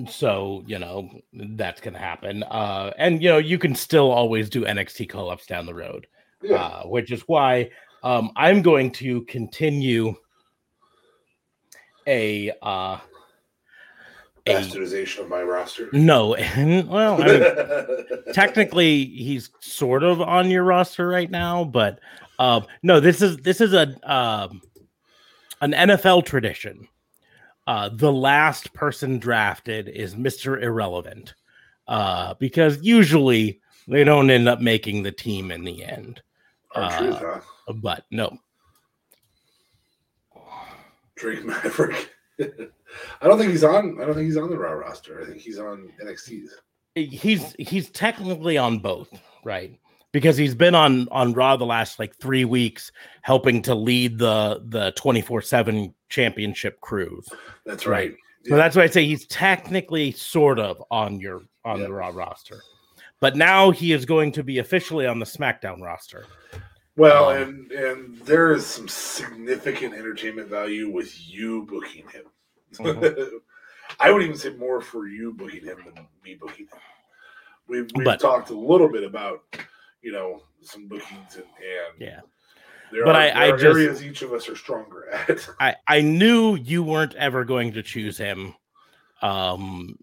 so you know that's gonna happen. Uh, and you know you can still always do NXT call ups down the road, yeah. uh, which is why um I'm going to continue a uh bastardization of my roster. No, well, I mean, technically he's sort of on your roster right now, but um, no, this is this is a um, an NFL tradition. Uh, the last person drafted is Mister Irrelevant, uh, because usually they don't end up making the team in the end. Uh, truth, huh? But no, Drake Maverick. I don't think he's on. I don't think he's on the Raw roster. I think he's on NXT's. He's he's technically on both, right? Because he's been on on Raw the last like three weeks, helping to lead the the twenty four seven championship cruise. That's right. right? Yeah. So that's why I say he's technically sort of on your on the Raw roster, but now he is going to be officially on the SmackDown roster. Well, um, and and there is some significant entertainment value with you booking him. Mm-hmm. I would even say more for you booking him than me booking him. We've, we've but, talked a little bit about you know some bookings and, and yeah. There but are, I, I just, areas each of us are stronger at. I, I knew you weren't ever going to choose him. Um,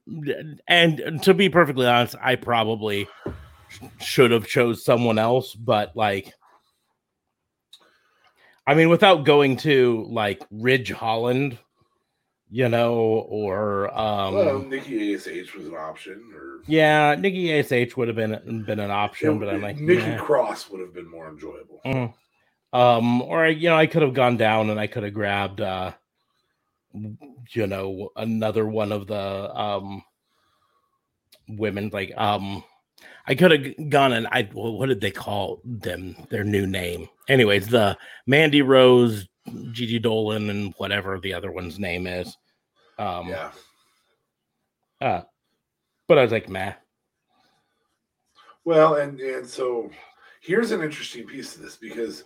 and to be perfectly honest, I probably should have chose someone else, but like I mean, without going to like Ridge Holland, you know, or um well, Nikki Ash was an option, or yeah, Nikki Ash would have been been an option, it, but I'm like Nikki nah. Cross would have been more enjoyable. Mm. Um, or you know, I could have gone down and I could have grabbed uh you know another one of the um women like um I could have gone and I what did they call them? Their new name. Anyways, the Mandy Rose, Gigi Dolan, and whatever the other one's name is. Um, yeah. Uh, but I was like, meh. Well, and and so here's an interesting piece of this because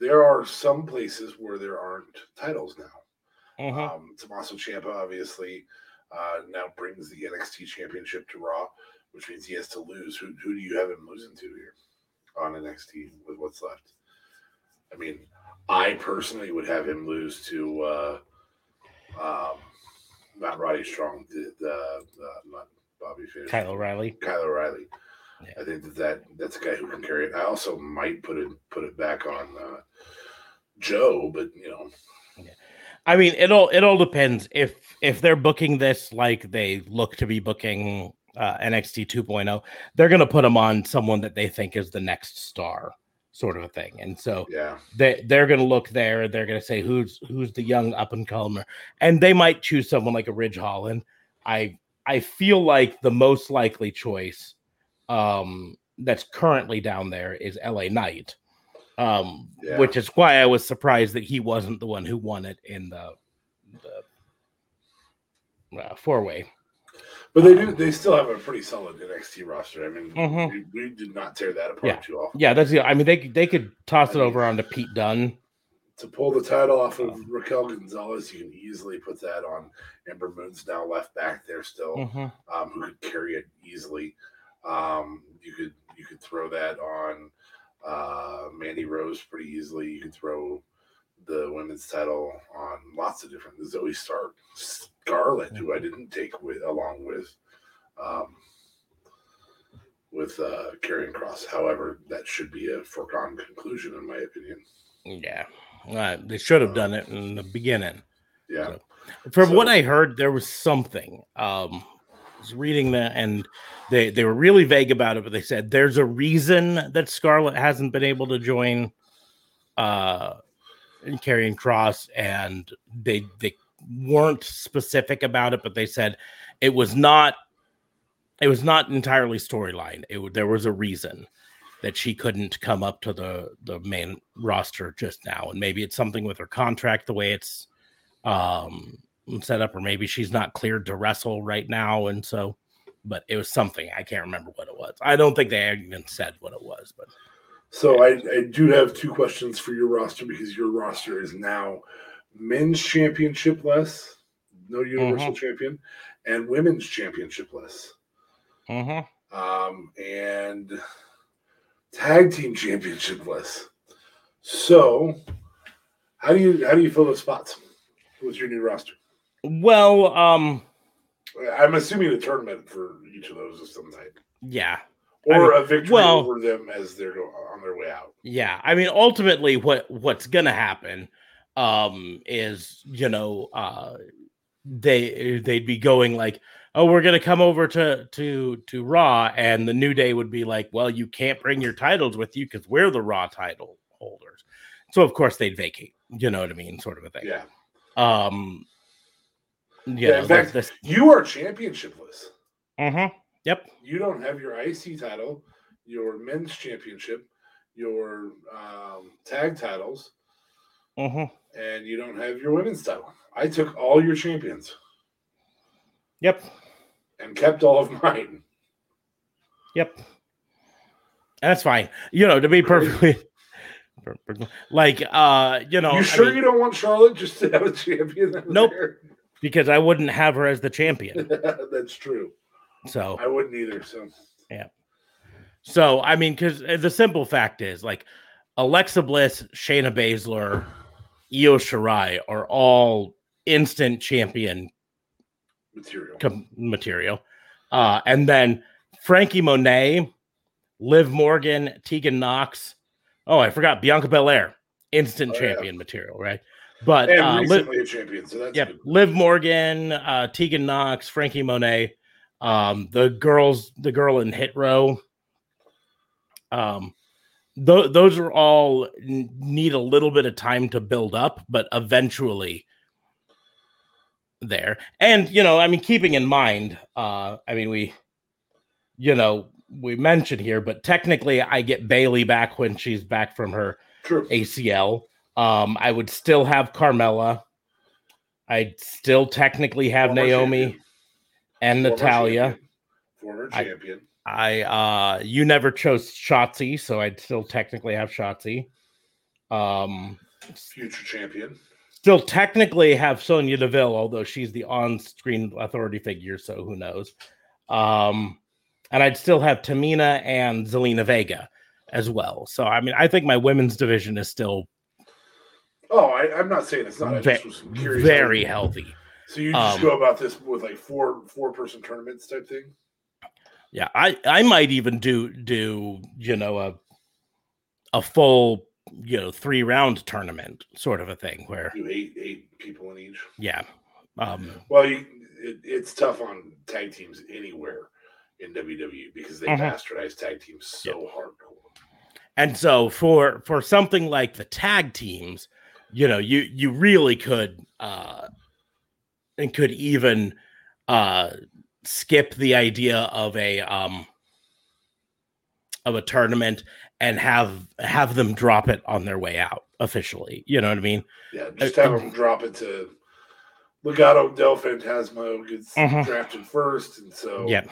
there are some places where there aren't titles now. Mm-hmm. Um, Tommaso Ciampa obviously uh, now brings the NXT Championship to Raw which means he has to lose. Who who do you have him losing to here on NXT with what's left? I mean, I personally would have him lose to uh, um, not Roddy Strong, the, the uh, not Bobby Fish, Kyle O'Reilly. Kyle O'Reilly. Yeah. I think that, that that's a guy who can carry it. I also might put it put it back on uh, Joe, but you know, I mean, it all it all depends if if they're booking this like they look to be booking uh, NXT 2.0, they're going to put them on someone that they think is the next star, sort of a thing. And so yeah, they they're going to look there. And they're going to say who's who's the young up and comer, and they might choose someone like a Ridge Holland. I I feel like the most likely choice um, that's currently down there is LA Knight, um, Yeah. which is why I was surprised that he wasn't the one who won it in the the uh, four way. But they do. They still have a pretty solid NXT roster. I mean, Mhm. we, we did not tear that apart Yeah. too often. Yeah, that's the. I mean, they could- they could toss it over onto Pete Dunne. To pull the title off of Raquel Gonzalez, you can easily put that on Ember Moon's now left back there still. Mhm. um, who could carry it easily. Um, you could you could throw that on uh, Mandy Rose pretty easily. You could throw the women's title on lots of different Zoey Stark, Scarlett, who I didn't take with along with um, with uh, Karrion Kross. However, that should be a foregone conclusion in my opinion. Yeah, uh, they should have done it in the beginning. Yeah, From So- what I heard, there was something. Um, I was reading that, and they they were really vague about it, but they said there's a reason that Scarlett hasn't been able to join uh in Karrion Kross, and they they weren't specific about it, but they said it was not it was not entirely storyline. It there was a reason that she couldn't come up to the the main roster just now, and maybe it's something with her contract, the way it's um set up, or maybe she's not cleared to wrestle right now, and so. But it was something I can't remember what it was. I don't think they even said what it was, but So I, I do have two questions for your roster because your roster is now men's championship less, no universal champion, and women's championship less, mm-hmm. um, and tag team championship less. So how do you how do you fill those spots with your new roster? well, um, I'm assuming a tournament for each of those of some type, yeah, or a victory well- over them as they're on their way out. Yeah, I mean, ultimately, what what's gonna happen um, is you know uh, they they'd be going like, oh, we're gonna come over to to to Raw, and the New Day would be like, well, you can't bring your titles with you because we're the Raw title holders. So of course they'd vacate. You know what I mean, sort of a thing. Yeah, Um. You Yeah, in fact, this, you are championshipless. Mhm. Yep. you don't have your IC title, your men's championship, your um, tag titles, Mhm. and you don't have your women's title. I took all your champions Yep. and kept all of mine. Yep. That's fine. You know, to be perfectly like uh, you know, you I sure mean, you don't want Charlotte just to have a champion? Nope. there? because I wouldn't have her as the champion. That's true. So I wouldn't either. So yeah. so I mean, because the simple fact is like Alexa Bliss, Shayna Baszler, Io Shirai are all instant champion material. com- material. Uh, and then Franky Monet, Liv Morgan, Tegan Knox. Oh, I forgot Bianca Belair, instant Oh, yeah. champion material, right? But And uh, Liv, a champion. So that's yep, good. Liv Morgan, uh, Tegan Knox, Franky Monet, um, the girls, the girl in Hit Row. Um, th- those are all need a little bit of time to build up, but eventually there. And you know, I mean, keeping in mind, uh, I mean, we, you know, we mentioned here, but technically, I get Bayley back when she's back from her True. ACL. Um, I would still have Carmella. I'd still technically have Former Naomi champion. and Former Natalya. champion. Former champion. I uh you never chose Shotzi, so I'd still technically have Shotzi. Um future champion. still technically have Sonya Deville, although she's the on-screen authority figure, so who knows. Um and I'd still have Tamina and Zelina Vega as well. So I mean, I think my women's division is still Oh, I, I'm not saying it's not. I Ve- just was curious. very healthy. So you just um, go about this with like four four person tournaments type thing. Yeah, I I might even do do you know a a full you know three round tournament sort of a thing where Do eight eight people in each. yeah um Well, you, it, it's tough on tag teams anywhere in WWE because they Mhm. bastardize tag teams so hardcore. and so for for something like the tag teams you know you you really could uh and could even uh skip the idea of a um of a tournament and have have them drop it on their way out officially you know what i mean Yeah, just Uh, have them drop it to Legado del Fantasma gets Mhm. drafted first, and so Yeah.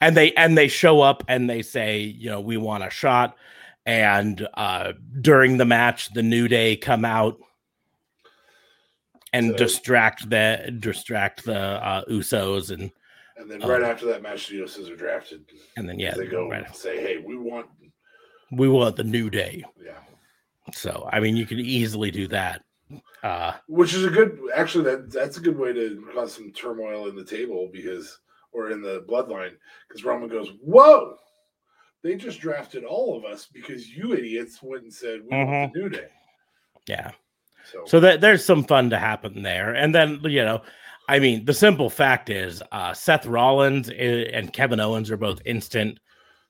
And they and they show up and they say, you know, we want a shot. And uh during the match, the New Day come out and So- distract the distract the uh Usos and and then Um, right after that match, the Usos are drafted. and then yeah, they go right. and say, "Hey, we want." we want the New Day. Yeah, So I mean you could easily do that. Uh which is a good. Actually, that that's a good way to cause some turmoil in the table because, or in the bloodline, because Roman goes, "Whoa." They just drafted all of us because you idiots went and said we want the New Day. yeah. So, So that there's some fun to happen there. And then, you know, I mean, the simple fact is uh Seth Rollins and Kevin Owens are both instant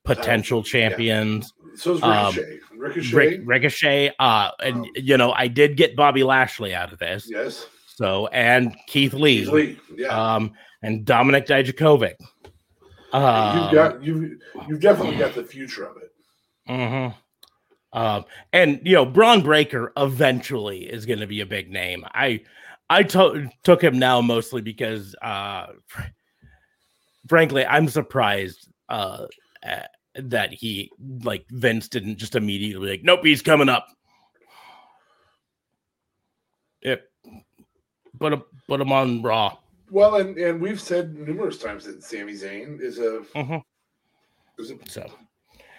potential yeah. champions. so is um, Ricochet. Ricochet, Ricochet, uh, and Um, you know, I did get Bobby Lashley out of this. yes, So and Keith Lee, Lee, yeah. um, and Dominik Dijakovic. Um, you've got you you've definitely got the future of it. mhm. Um, and you know, Bron Breakker eventually is going to be a big name. I I to- took him now mostly because, uh, fr- frankly, I'm surprised uh, uh, that he like Vince didn't just immediately like, nope, he's coming up. Yep, put him put him on Raw. Well, and and we've said numerous times that Sami Zayn is a Mhm. is a So.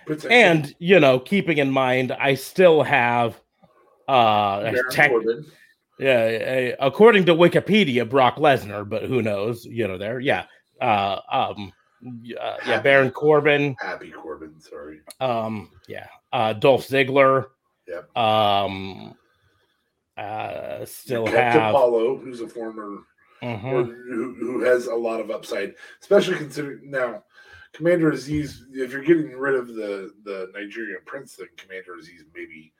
potential and you know keeping in mind i still have uh Baron tech, Corbin. Yeah according to wikipedia brock lesnar but who knows you know there yeah uh um uh, yeah baron corbin Happy Corbin, sorry. um yeah uh dolph ziggler Yep. um uh still Kept have Apollo, who's a former Mhm. or who, who has a lot of upside, especially considering now Commander Azeez. If you're getting rid of the the Nigerian prince, then Commander Azeez maybe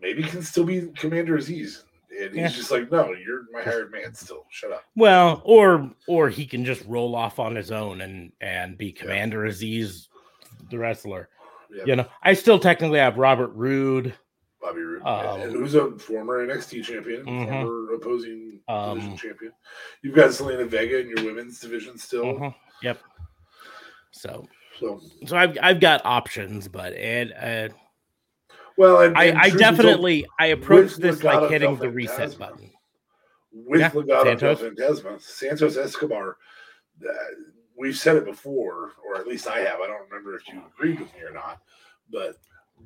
maybe can still be Commander Azeez. And he's Yeah. just like, no, you're my hired man still. Shut up. well or or he can just roll off on his own and and be commander azeez the wrestler Yeah. you know i still technically have robert Roode. Bobby Roode, Um, who's a former NXT champion, Mhm. former opposing division Um, champion. You've got Zelina Vega in your women's division still. Mhm. Yep. So, So, so I've I've got options, but and uh, well, and, I and I told, definitely I approach this Legado like hitting the reset button. with Yeah, Legado Santos. Fantasma, Santos Escobar. Uh, we've said it before, or at least I have. I don't remember if you agreed with me or not, but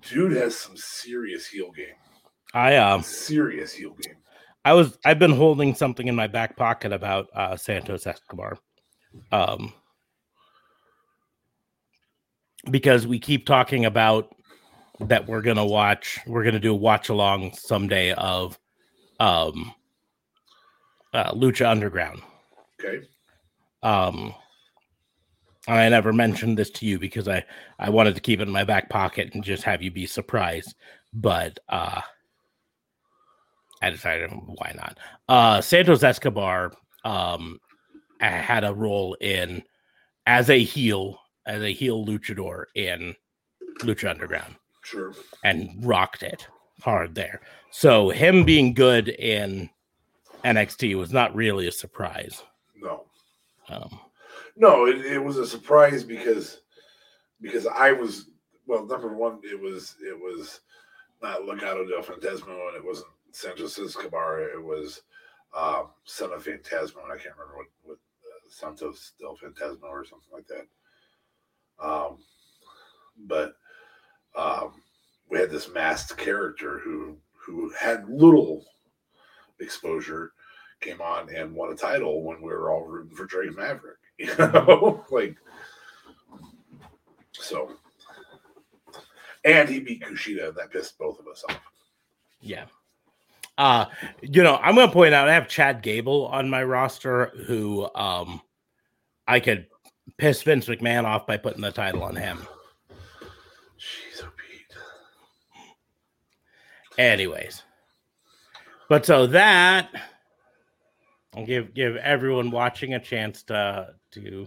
dude has some serious heel game. I um Serious heel game. I was I've been holding something in my back pocket about uh, Santos Escobar, um, because we keep talking about that we're gonna watch we're gonna do a watch along someday of um uh, Lucha Underground. Okay. Um, and I never mentioned this to you because I I wanted to keep it in my back pocket and just have you be surprised, but uh, I decided why not. Uh, Santos Escobar um had a role in as a heel as a heel luchador in Lucha Underground Sure. and rocked it hard there. So him being good in NXT was not really a surprise. No. Um, No, it, it was a surprise because because I was well, number one, it was it was not Legado del Fantasma and it wasn't Santos Escobar, it was um, Son of Phantasmo, and I can't remember what, what uh, Santos del Fantasma or something like that. Um, but um, we had this masked character who who had little exposure, came on and won a title when we were all rooting for Drake Maverick. You know, like so. And he beat Kushida, and that pissed both of us off. Yeah. Uh, you know, I'm gonna point out I have Chad Gable on my roster who um I could piss Vince McMahon off by putting the title on him. Jeez, oh Pete. Anyways. But so that I'll give give everyone watching a chance to to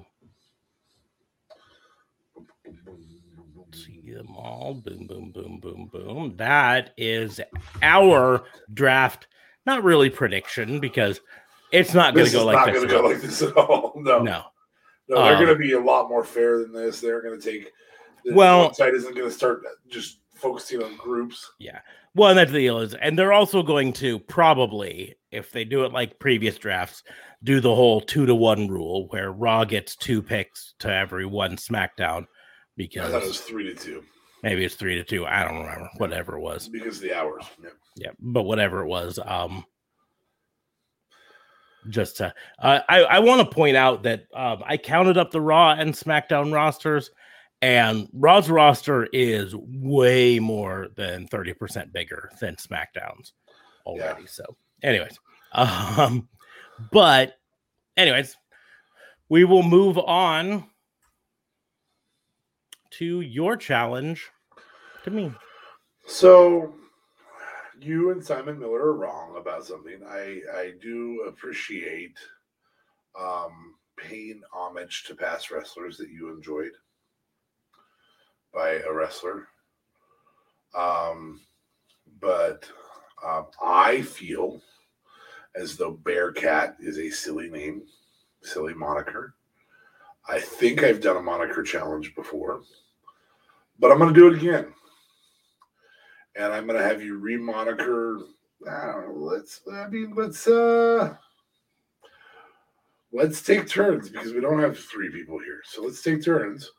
see them all. Boom, boom, boom, boom, boom. That is our draft. Not really prediction because it's not going to go like not this. going to go like this at all. No, no, no. they're Um, going to be a lot more fair than this. They're going to take. The Well- side isn't going to start just focusing on groups. Well, and that's the deal is, and they're also going to probably, if they do it like previous drafts, do the whole two to one rule where Raw gets two picks to every one SmackDown I because thought it was three to two maybe it's three to two. I don't remember. Whatever it was. because the hours. Yeah. Yeah, but whatever it was. Um, just to, uh, I I want to point out that um, I counted up the Raw and SmackDown rosters, and Raw's roster is way more than thirty percent bigger than SmackDown's already. So, anyways, um, but anyways, we will move on to your challenge to me. So you and Simon Miller are wrong about something. I I do appreciate um paying homage to past wrestlers that you enjoyed by a wrestler. Um but um, I feel as though Bearcat is a silly name, silly moniker. I think I've done a moniker challenge before, but I'm going to do it again and I'm gonna have you remoniker. I don't know. Let's. I mean, let's. uh Let's take turns because we don't have three people here. So let's take turns.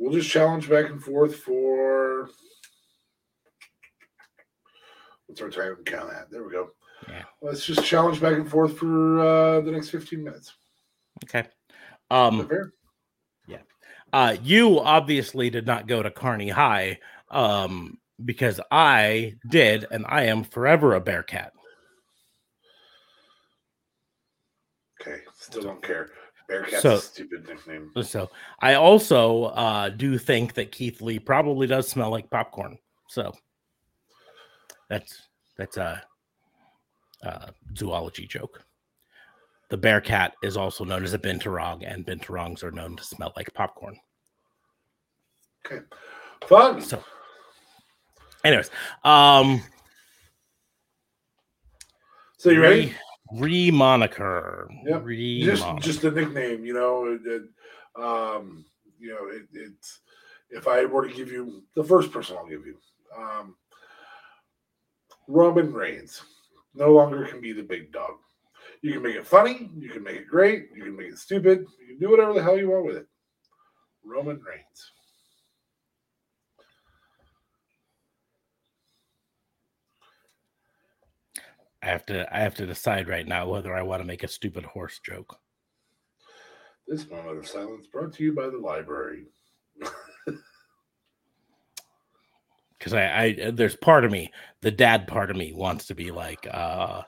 We'll just challenge back and forth for. What's our time count at? There we go. Yeah. Let's just challenge back and forth for uh the next 15 minutes. Okay. Um, fair? Uh, you obviously did not go to Carney High, um, because I did, and I am forever a Bearcat. Okay. Still don't care. Bearcat's So- stupid nickname. So I also uh, do think that Keith Lee probably does smell like popcorn. So that's that's a, a zoology joke. The Bearcat is also known as a binturong, and binturongs are known to smell like popcorn. Okay. Fun. So, anyways, um, So you ready? Re moniker. Yep. Just just a nickname, you know. It, it, um, you know, it, it's if I were to give you the first person I'll give you, um, Roman Reigns, no longer can be the big dog. You can make it funny, you can make it great, you can make it stupid, you can do whatever the hell you want with it. Roman Reigns. I have to. I have to decide right now whether I want to make a stupid horse joke. This moment of silence brought to you by the library. because I, I there's part of me the dad part of me wants to be like uh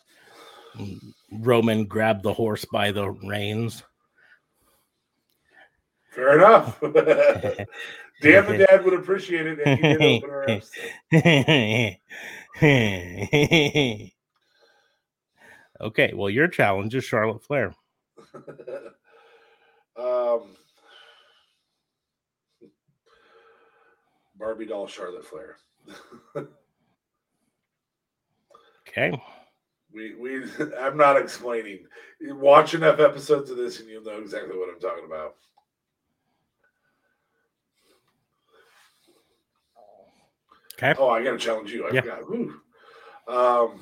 roman grabbed the horse by the reins Fair enough. Dan the dad would appreciate it, and he did open our episode. Okay well your challenge is charlotte flair um, Barbie doll Charlotte Flair. okay we we I'm not explaining. Watch enough episodes of this and you'll know exactly what I'm talking about. okay Oh, I gotta challenge you. I Yeah. forgot. Um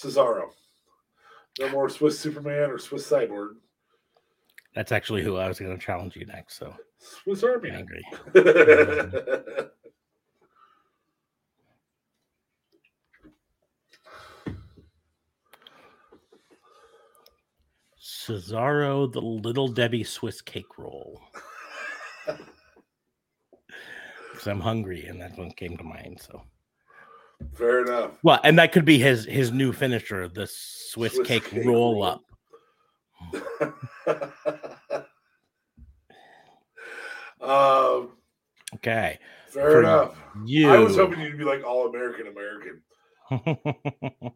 Cesaro. No more Swiss Superman or Swiss Cyborg. That's actually who I was going to challenge you next. So Swiss Army. Angry. Cesaro, the Little Debbie Swiss cake roll. Because I'm hungry, and that one came to mind. So. Fair enough. well, and that could be his his new finisher, the Swiss, Swiss cake, cake roll up. um, Okay, fair For enough. you. I was hoping you'd be like all American American.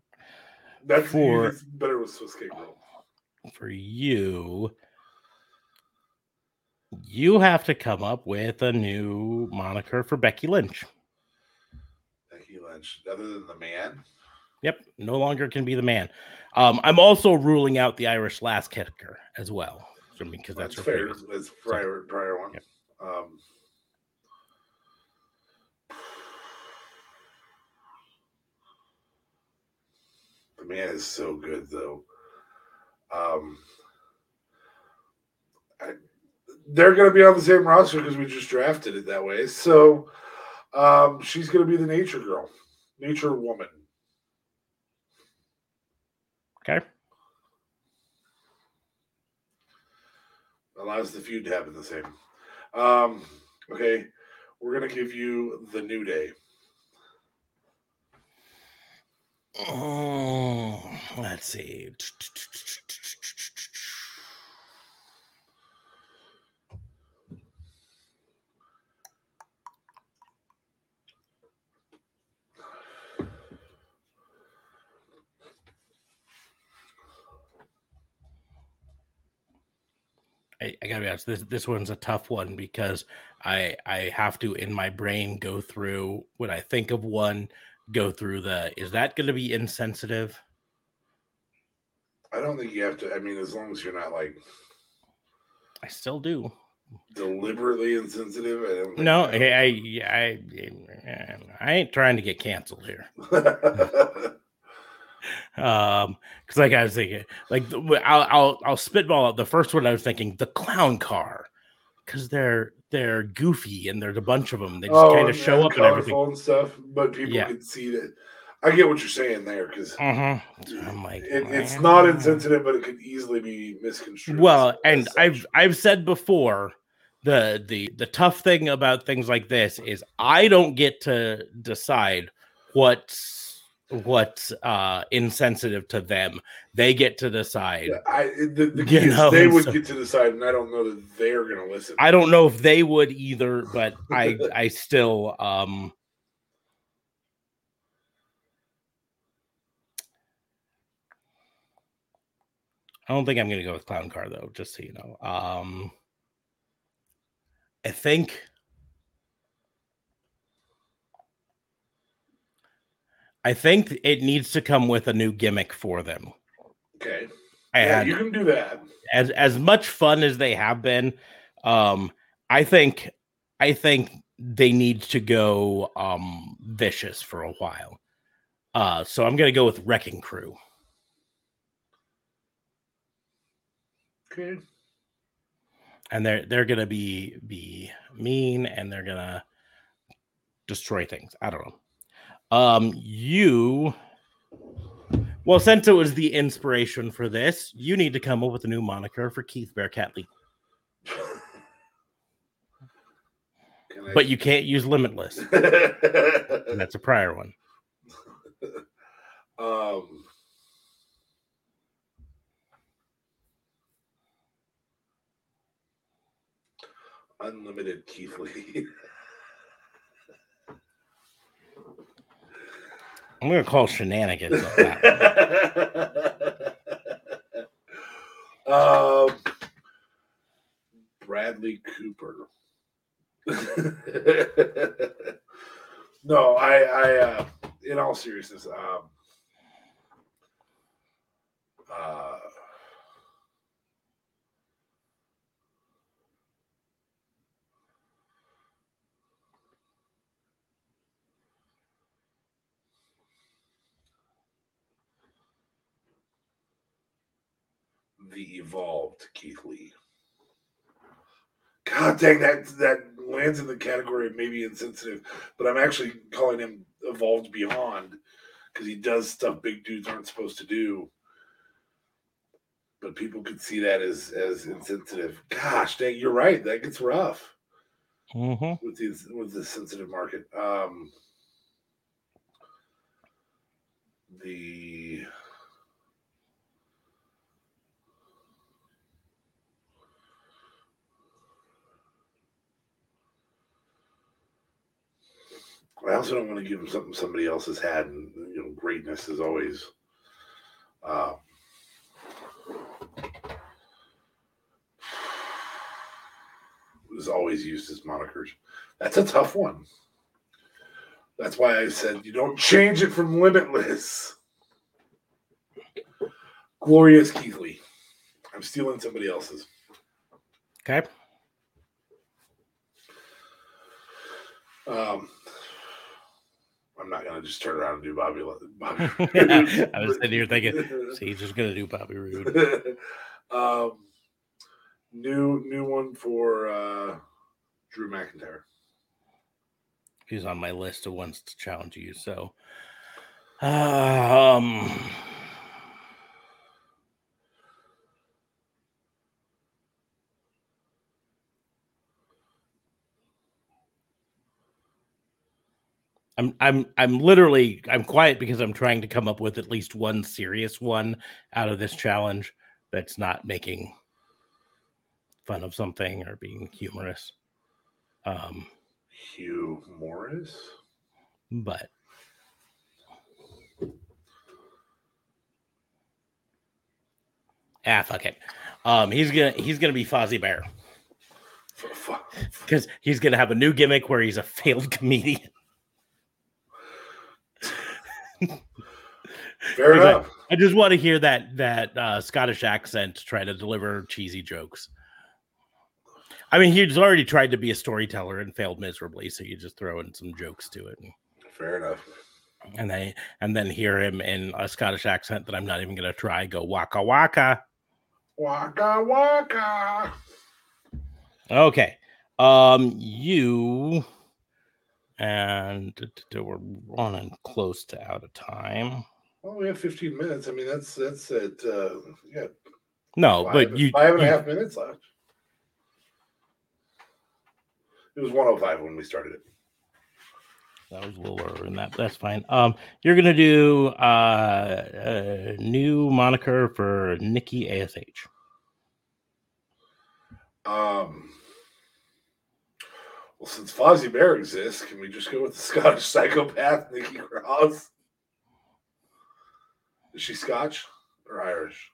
That's For- it's better with Swiss cake roll. for you, you have to come up with a new moniker for Becky Lynch. Lynch, other than the man. Yep, no longer can be the man. Um, I'm also ruling out the Irish last kicker as well, so, because that's That's fair. previous- That's prior prior one. Yep. Um, the man is so good though. Um, I, they're going to be on the same roster because we just drafted it that way. So um, she's going to be the nature girl, nature woman. Okay. allows the feud to happen the same. Um, okay, we're gonna give you the new day. Oh, let's see. I, I gotta be honest. This this one's a tough one because I I have to in my brain go through when I think of one, go through the is that going to be insensitive? I don't think you have to. I mean, as long as you're not like I still do. deliberately insensitive. I No, I I I, I ain't trying to get canceled here. Um, because like I was thinking, like I'll I'll I'll spitball out the first one. I was thinking the clown car, because they're they're goofy and there's a bunch of them. They just kind of show up and everything. and stuff, but people Yeah. can see that. I get what you're saying there because Uh-huh. I'm like, it, it's not insensitive, but it could easily be misconstrued. Well, and. I've I've said before the the the tough thing about things like this is I don't get to decide what's what's uh insensitive to them. They get to decide. I the, the You know, they would so- get to decide, and I don't know that they're going to listen. I don't know if they would either, but I I still um I don't think I'm gonna go with clown car though, just so you know. Um I think I think it needs to come with a new gimmick for them. okay, yeah, And you can do that. as as much fun as they have been, um, I think I think they need to go um vicious for a while. Uh, so I'm gonna go with Wrecking Crew. Okay, and they're they're gonna be be mean and they're gonna destroy things. I don't know. Um, you well, since it was the inspiration for this, you need to come up with a new moniker for Keith Bearcat Lee, Can I- but you can't use Limitless. and that's a prior one. um, unlimited Keith Lee. I'm gonna call shenanigans. um, Bradley Cooper. no, I, I, uh, in all seriousness, um, uh, the evolved Keith Lee. God dang that that lands in the category of maybe insensitive, but I'm actually calling him evolved beyond because he does stuff big dudes aren't supposed to do. but people could see that as as insensitive. Gosh, dang, you're right. That gets rough Mm-hmm. with these with the sensitive market. Um, the I also don't want to give them something somebody else has had, and you know, greatness is always. Uh, is always used as monikers. That's a tough one. That's why I said you don't change it from Limitless. Glorious Keith Lee. I'm stealing somebody else's. Okay. Um, I'm not gonna just turn around and do Bobby. Bobby. I was sitting here thinking, see, he's just gonna do Bobby Roode. um, new new one for uh, Drew McIntyre. He's on my list of ones to challenge you. So, um, I'm I'm I'm literally I'm quiet because I'm trying to come up with at least one serious one out of this challenge that's not making fun of something or being humorous. Um, Hugh Morris. but ah, fuck it. Um, he's gonna he's gonna be Fozzie Bear because he's gonna have a new gimmick where he's a failed comedian. Fair like, enough. I just want to hear that that uh, Scottish accent try to deliver cheesy jokes. I mean, he's already tried to be a storyteller and failed miserably, so you just throw in some jokes to it, Fair enough. and they and then hear him in a Scottish accent that I'm not even gonna try. Go waka waka. Waka waka. Okay, um, you and we're running close to out of time. Well, we have 15 minutes. I mean, that's that's it. Uh, yeah, No, five, but you, five and a half minutes left. It was 105 when we started it. That was a little earlier than that. That's fine. Um, you're gonna do uh, a new moniker for Nikki Ash. Um, well, since Fozzie Bear exists, can we just go with the Scottish psychopath, Nikki Cross? Is she Scotch or Irish?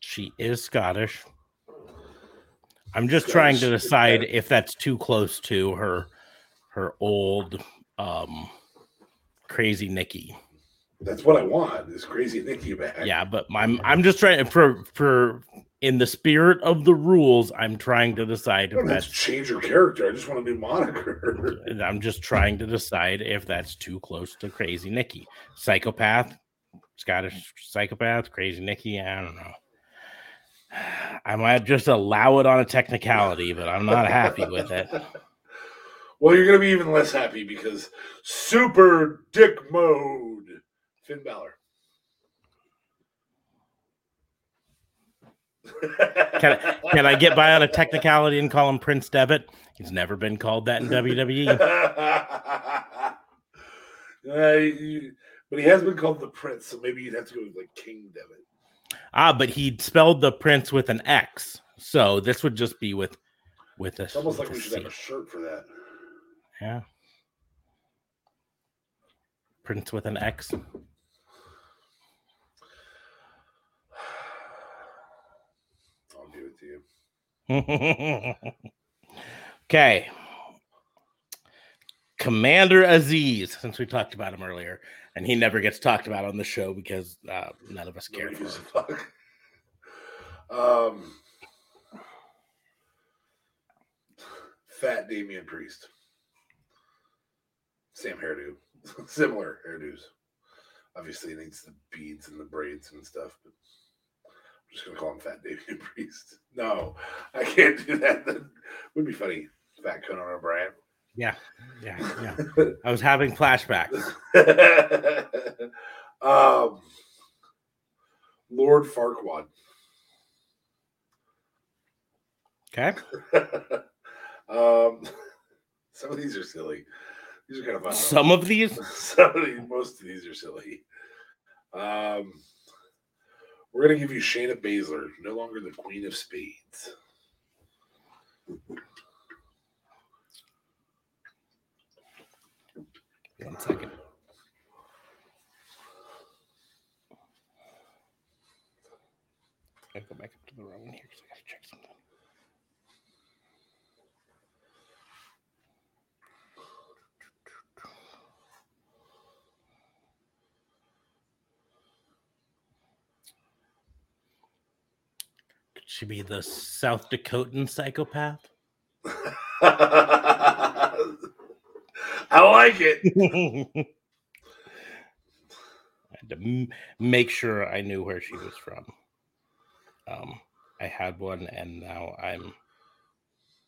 She is Scottish. I'm just trying to decide if that's too close to her her old um crazy Nikki. That's what I want. Is crazy Nikki back? Yeah, but I'm I'm just trying for for in the spirit of the rules, I'm trying to decide if that's change her character. I just want a new moniker. I'm just trying to decide if that's too close to Crazy Nikki. Psychopath, Scottish psychopath, Crazy Nikki. I don't know. I might just allow it on a technicality, but I'm not happy with it. well, you're gonna be even less happy because super dick mode. Finn Balor. Can I, can I get by on a technicality and call him Prince Devitt? He's never been called that in. WWE. Uh, you- but he has been called the Prince, so maybe you'd have to go with like King Devitt. Ah, but he spelled the Prince with an X, so this would just be with with a. It's almost with like we should have C. a shirt for that. Yeah. Prince with an X. I'll give it to you. okay. Commander Azeez, since we talked about him earlier, and he never gets talked about on the show because uh, none of us care Nobody for him. fuck. Um, fat Damian Priest. Same hairdo. Similar hairdos. Obviously, he needs the beads and the braids and stuff, but I'm just going to call him Fat Damian Priest. No, I can't do that. That would be funny. Fat Conan O'Brien. Yeah, yeah, yeah. I was having flashbacks. um, Lord Farquaad. Okay. um, some of these are silly. These are kind of fun. Some of these. Some of these, most of these are silly. Um, we're gonna give you Shayna Baszler, no longer the Queen of Spades. One second. Gotta go back up to the room here because I gotta check something. Could she be the South Dakotan psychopath? I like it. I had to m- make sure I knew where she was from. Um, I had one, and now I'm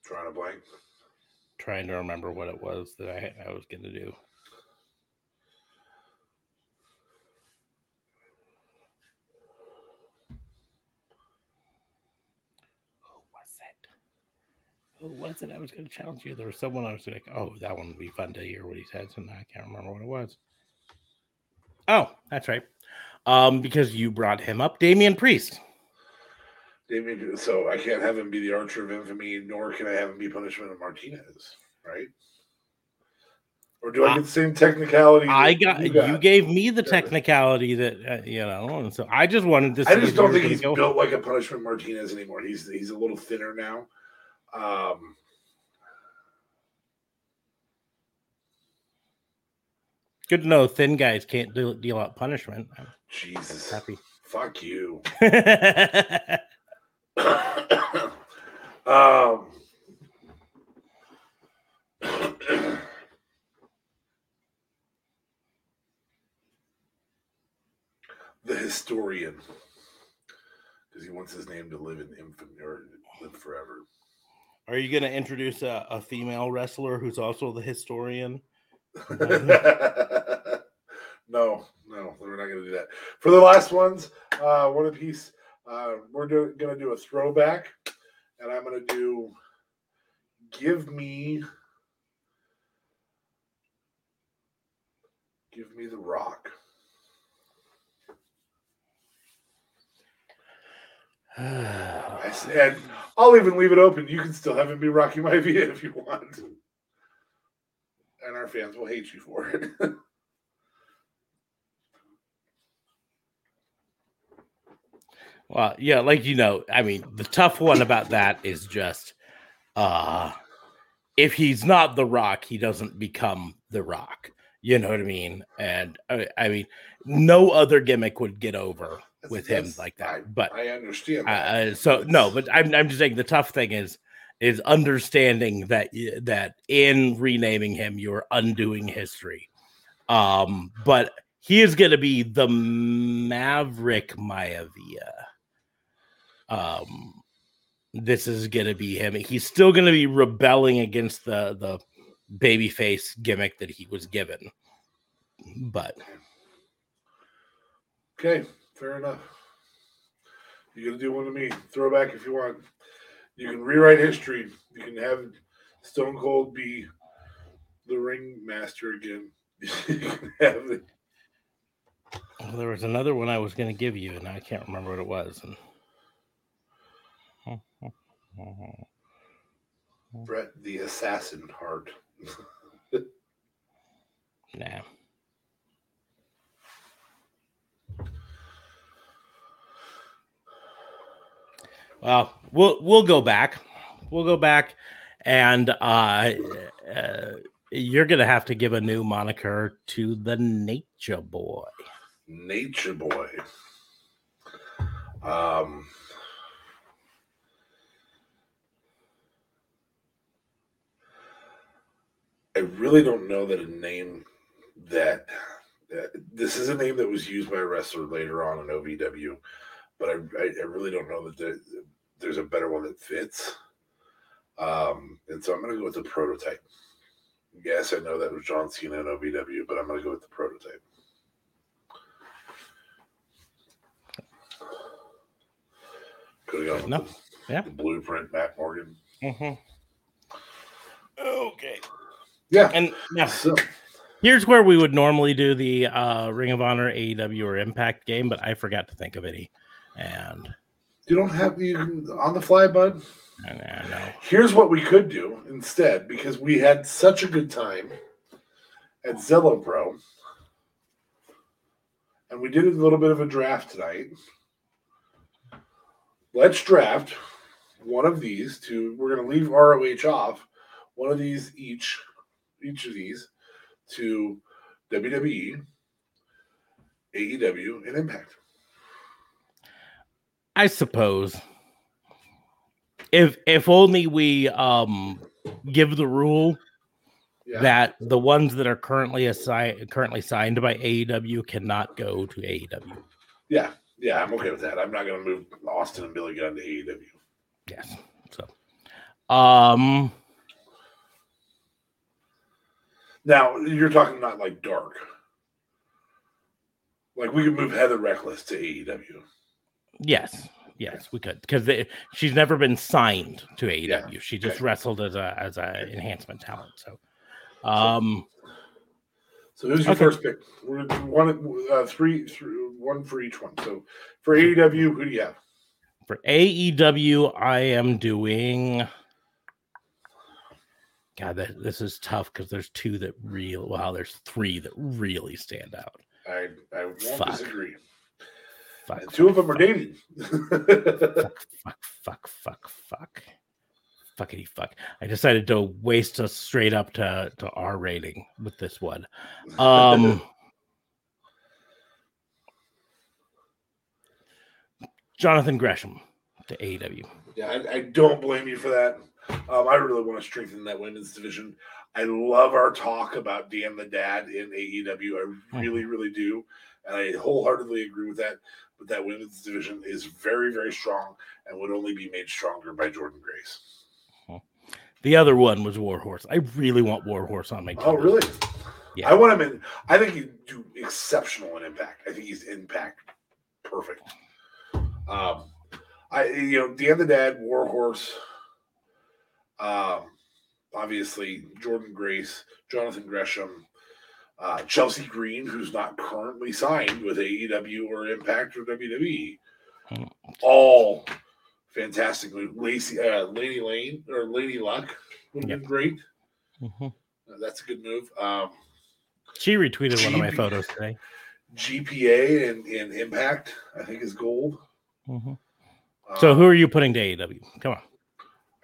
trying to blank. trying to remember what it was that I, I was going to do. Who was it? I was going to challenge you. There was someone I was like, oh, that one would be fun to hear what he says, and I can't remember what it was. Oh, that's right. Um, because you brought him up, Damian Priest. Damian, so I can't have him be the Archer of Infamy, nor can I have him be Punishment of Martinez, right? Or do I I- get the same technicality? I that got you, gave me the technicality that uh, you know, and so I just wanted to. I just don't think he's built like a Punishment Martinez anymore. He's he's a little thinner now. Um, Good to know thin guys can't deal, deal out punishment. I'm Jesus, happy. fuck you. um, the historian, because he wants his name to live in infamy or live forever. Are you going to introduce a, a female wrestler who's also the historian? no, no, we're not going to do that. For the last ones, uh, one piece, uh, we're going to do a throwback, and I'm going to do give me, give me the rock. I said, I'll even leave it open. You can still have him be Rocky Maivia if you want. And our fans will hate you for it. well, yeah, like you know, I mean, the tough one about that is just uh if he's not the rock, he doesn't become the rock. You know what I mean? And I, I mean, no other gimmick would get over with him like that. I- but I understand. Uh, so no, but I'm I'm just saying the tough thing is is understanding that that in renaming him you're undoing history. Um, but he is going to be the Maverick Maivia. Um, this is going to be him. He's still going to be rebelling against the the babyface gimmick that he was given. But Okay, fair enough. You're gonna do one to me. Throwback if you want. You can rewrite history. You can have Stone Cold be the ring master again. you can have it. well, there was another one I was going to give you, and I can't remember what it was. And Brett the Assassin Heart. Nah. Well, we'll we'll go back. We'll go back, and uh, uh, you're gonna have to give a new moniker to the Nature Boy. Nature Boy. Um, I really don't know that a name that, that this is a name that was used by a wrestler later on in OVW, but I, I, I really don't know that there, there's a better one that fits. Um, and so I'm going to go with the prototype. Yes, I know that was John Cena in OVW, but I'm going to go with the prototype. Could have gone No. with Yeah. The blueprint, Matt Morgan. Mm-hmm. Okay. Yeah. And now So, here's where we would normally do the uh, Ring of Honor, AEW, or Impact game, but I forgot to think of any. And you don't have you can, on the fly, bud. I, know. Here's what we could do instead, because we had such a good time at Zelo Pro, and we did a little bit of a draft tonight. Let's draft one of these to. We're going to leave ROH off. One of these each, each of these, to WWE, AEW, and Impact. I suppose if if only we um give the rule Yeah. that the ones that are currently assigned currently signed by AEW cannot go to AEW. yeah. Yeah. I'm okay with that. I'm not going to move Austin and Billy Gunn to AEW. Yes. So um Now you're talking not like dark. Like we could move Heather Reckless to AEW. Yes. Yes, we could because she's never been signed to AEW. Yeah, She just okay. wrestled as a as a enhancement talent. So, um, So who's your Okay. first pick? One, uh, three, three, one for each one. So for AEW, who do you have? for AEW, I am doing. God, that, this is tough because there's two that real. Wow, there's three that really stand out. I I won't Fuck. disagree. Fuck, And two of them are dating. Fuck, fuck, fuck, fuck, fuck, fuckity fuck. I decided to waste us straight up to to R rating with this one. Um, Jonathan Gresham to AEW. yeah, I, I don't blame you for that. Um, I really want to strengthen that women's division. I love our talk about Dan the Dad in AEW. I really, really do. And I wholeheartedly agree with that. But that women's division is very, very strong and would only be made stronger by Jordan Grace. The other one was Warhorse. I really want Warhorse on my team. Oh, really? Yeah. I want him in. I think he'd do exceptional in impact. I think he's impact perfect. Um, I you know, Dan the Dad, Warhorse, um, obviously Jordan Grace, Jonathan Gresham, uh, Chelsea Green, who's not currently signed with AEW or Impact or WWE, all fantastically. Lacey, uh, Lady Lane or Lady Luck would have Yep. been great. Mhm. Uh, That's a good move. Um, She retweeted one of my photos today. GPA and, and Impact, I think, is gold. Mhm. So Um, who are you putting to AEW? Come on.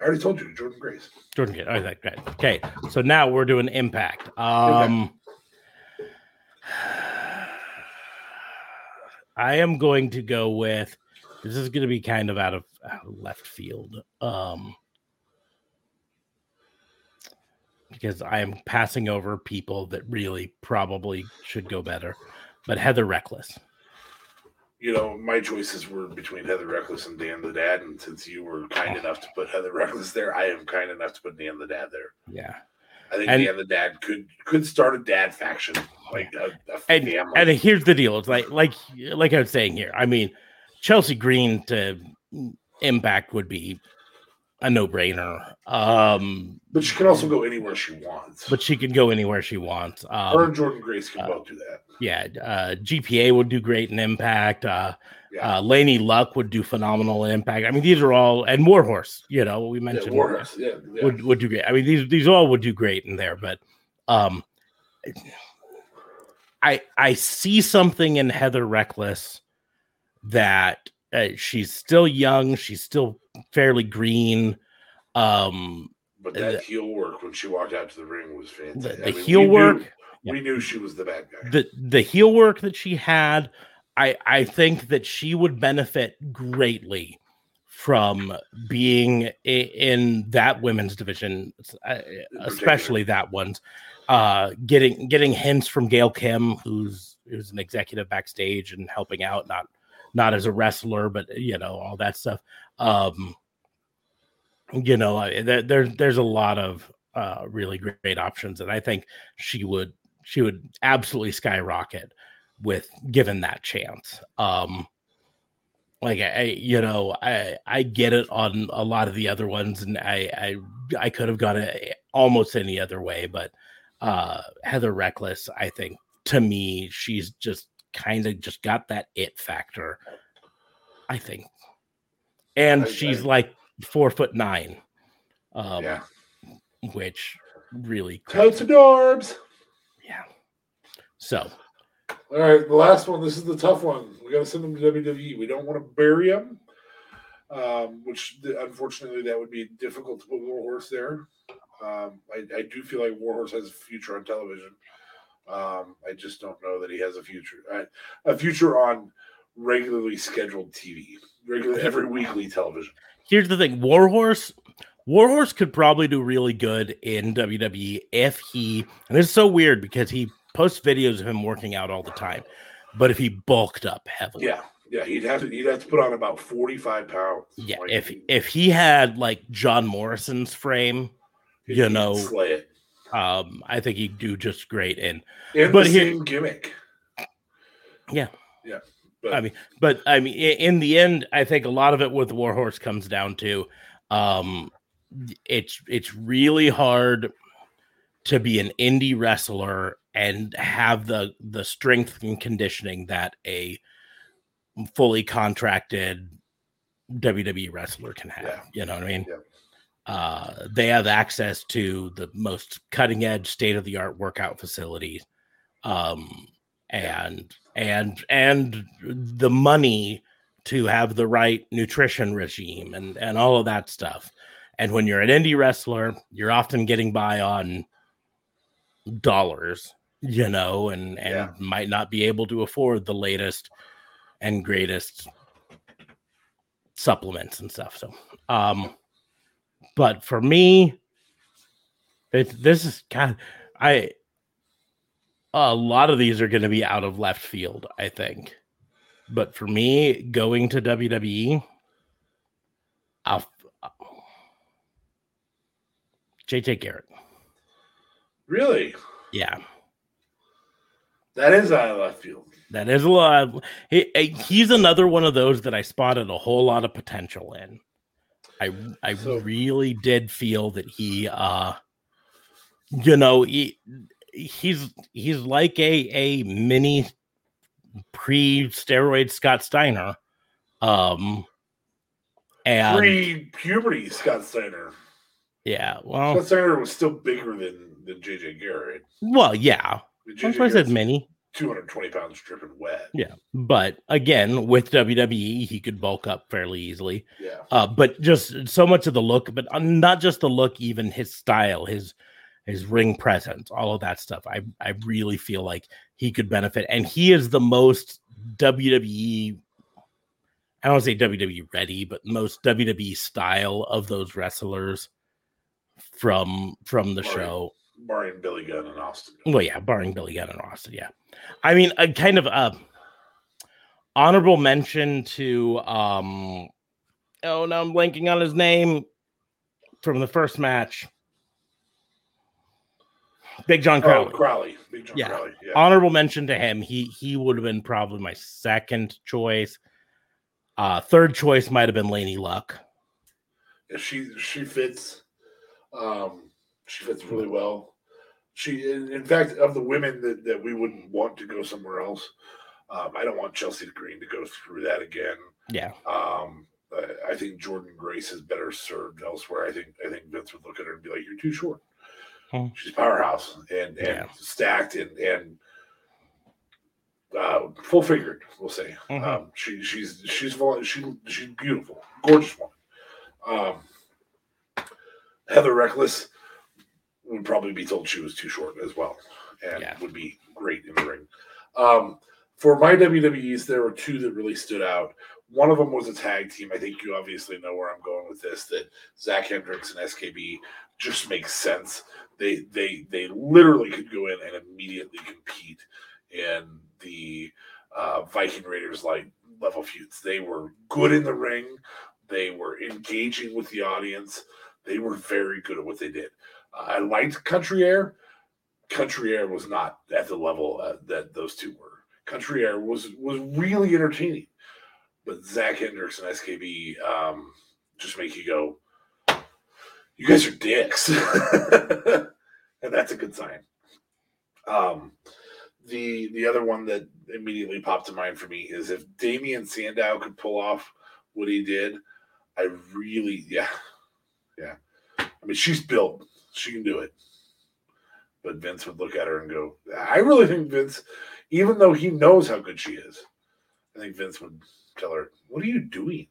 I already told you, Jordan Grace. Jordan Kidd. Oh, that great. Okay. So now we're doing impact. Um I am going to go with this is going to be kind of out of, out of left field. Um because I am passing over people that really probably should go better. But Heather Reckless. You know, my choices were between Heather Reckless and Dan the Dad, and since you were kind enough to put Heather Reckless there, I am kind enough to put Dan the Dad there. Yeah. I think And- Dan the Dad could could start a dad faction, like a, a and family. and here's the deal it's like like like i was saying here i mean chelsea green to impact would be a no-brainer um but she can also go anywhere she wants. but she can go anywhere she wants her um and Jordan Grace can uh, both do that. yeah uh gpa would do great in impact uh Yeah. uh laynie luck would do phenomenal in impact i mean these are all and warhorse you know we yeah, mentioned Warhorse. Yeah, yeah. would would do great. I mean, these these all would do great in there, but um, I I see something in Heather Reckless that uh, she's still young, she's still fairly green. Um, but that the- heel work when she walked out to the ring was the, fantastic. the I mean, heel we knew- work, we knew she was the bad guy. the the heel work that she had, I I think that she would benefit greatly from being in that women's division, uh, especially that one's. Uh, getting getting hints from Gail Kim, who's who's an executive backstage and helping out, not not as a wrestler, but you know all that stuff. Um, you know, there, there there's a lot of uh, really great, options, and I think she would she would absolutely skyrocket with given that chance. Um, like I, you know, I I get it on a lot of the other ones, and I I I could have gone it almost any other way, but uh Heather Reckless, I think to me, she's just kind of just got that it factor. I think, and I- she's I- like four foot nine, um, yeah. which really Totes adorbs. yeah. So All right, the last one. This is the tough one. We got to send them to WWE. We don't want to bury them, um, which unfortunately that would be difficult to put Warhorse there. Um, I, I do feel like Warhorse has a future on television. Um, I just don't know that he has a future. I, a future on regularly scheduled TV, regular every weekly television. here's the thing warhorse warhorse could probably do really good in wwe if he and it's so weird because he posts videos of him working out all the time but if he bulked up heavily Yeah, yeah. He'd have to. He'd have to put on about forty five pounds. yeah Like, if if he had like john morrison's frame you know, slay it. um i think he'd do just great and And but the here- same gimmick. Yeah. yeah. But I mean, but I mean, in the end, I think a lot of it with Warhorse comes down to, um, it's it's really hard to be an indie wrestler and have the the strength and conditioning that a fully contracted WWE wrestler can have. Yeah. You know what I mean? Yeah. Uh, they have access to the most cutting edge, state of the art workout facilities, um, and and and the money to have the right nutrition regime and and all of that stuff. And when you're an indie wrestler, you're often getting by on dollars, you know, and and Yeah. might not be able to afford the latest and greatest supplements and stuff. So, um, but for me, it, this is kind. of, I a lot of these are going to be out of left field, I think. But for me, going to WWE, I'll, uh, JJ Garrett. really, Yeah, that is out of left field. that is a lot. He, he's another one of those that I spotted a whole lot of potential in. I I So- really did feel that he, uh, you know, he he's he's like a a mini pre steroid Scott Steiner, um, and Pre puberty, Scott Steiner. yeah, well, Scott Steiner was still bigger than than JJ Garrett. well, yeah. That's why I said mini. Two hundred twenty pounds dripping wet. Yeah, but again, with WWE, he could bulk up fairly easily. Yeah, uh, but just so much of the look, but uh, not just the look, even his style, his his ring presence, all of that stuff. I I really feel like he could benefit, and he is the most WWE. I don't want to say WWE ready, but most WWE style of those wrestlers from from the show. Barring Billy Gunn and Austin. Well, yeah, barring Billy Gunn and Austin. Yeah, I mean, a kind of uh, honorable mention to um. Oh, now I'm blanking on his name from the first match. Big John Oh, Crowley. Crowley, Big John Yeah. Crowley. Yeah, Honorable mention to him. He he would have been probably my second choice. Uh, third choice might have been Laynie Luck. Yeah, she she fits. Um, she fits really well. She, in, fact, of the women that, that we wouldn't want to go somewhere else, um, I don't want Chelsea Green to go through that again. Yeah, Um, I, I think Jordan Grace is better served elsewhere. I think I think Vince would look at her and be like, "You're too short." Hmm. She's powerhouse and and Yeah. stacked and and uh, full figured. We'll say Mhm. um, she she's she's she she's beautiful, gorgeous woman. Um, Heather Reckless would probably be told she was too short as well, and Yeah. would be great in the ring. Um, for my WWEs, there were two that really stood out. One of them was a tag team. I think you obviously know where I'm going with this. That Zach Hendricks and SKB just makes sense. They they they literally could go in and immediately compete in the uh, Viking Raiders like level feuds. They were good in the ring. They were engaging with the audience. They were very good at what they did. I liked Country Air. Country Air was not at the level uh, that those two were. Country Air was was really entertaining. but Zach Hendricks and SKB um, just make you go, you guys are dicks, and that's a good sign. Um, the the other one that immediately popped to mind for me is if Damien Sandow could pull off what he did, I really yeah yeah. I mean, she's built, she can do it. But Vince would look at her and go, I really think Vince, even though he knows how good she is, I think Vince would tell her, "What are you doing?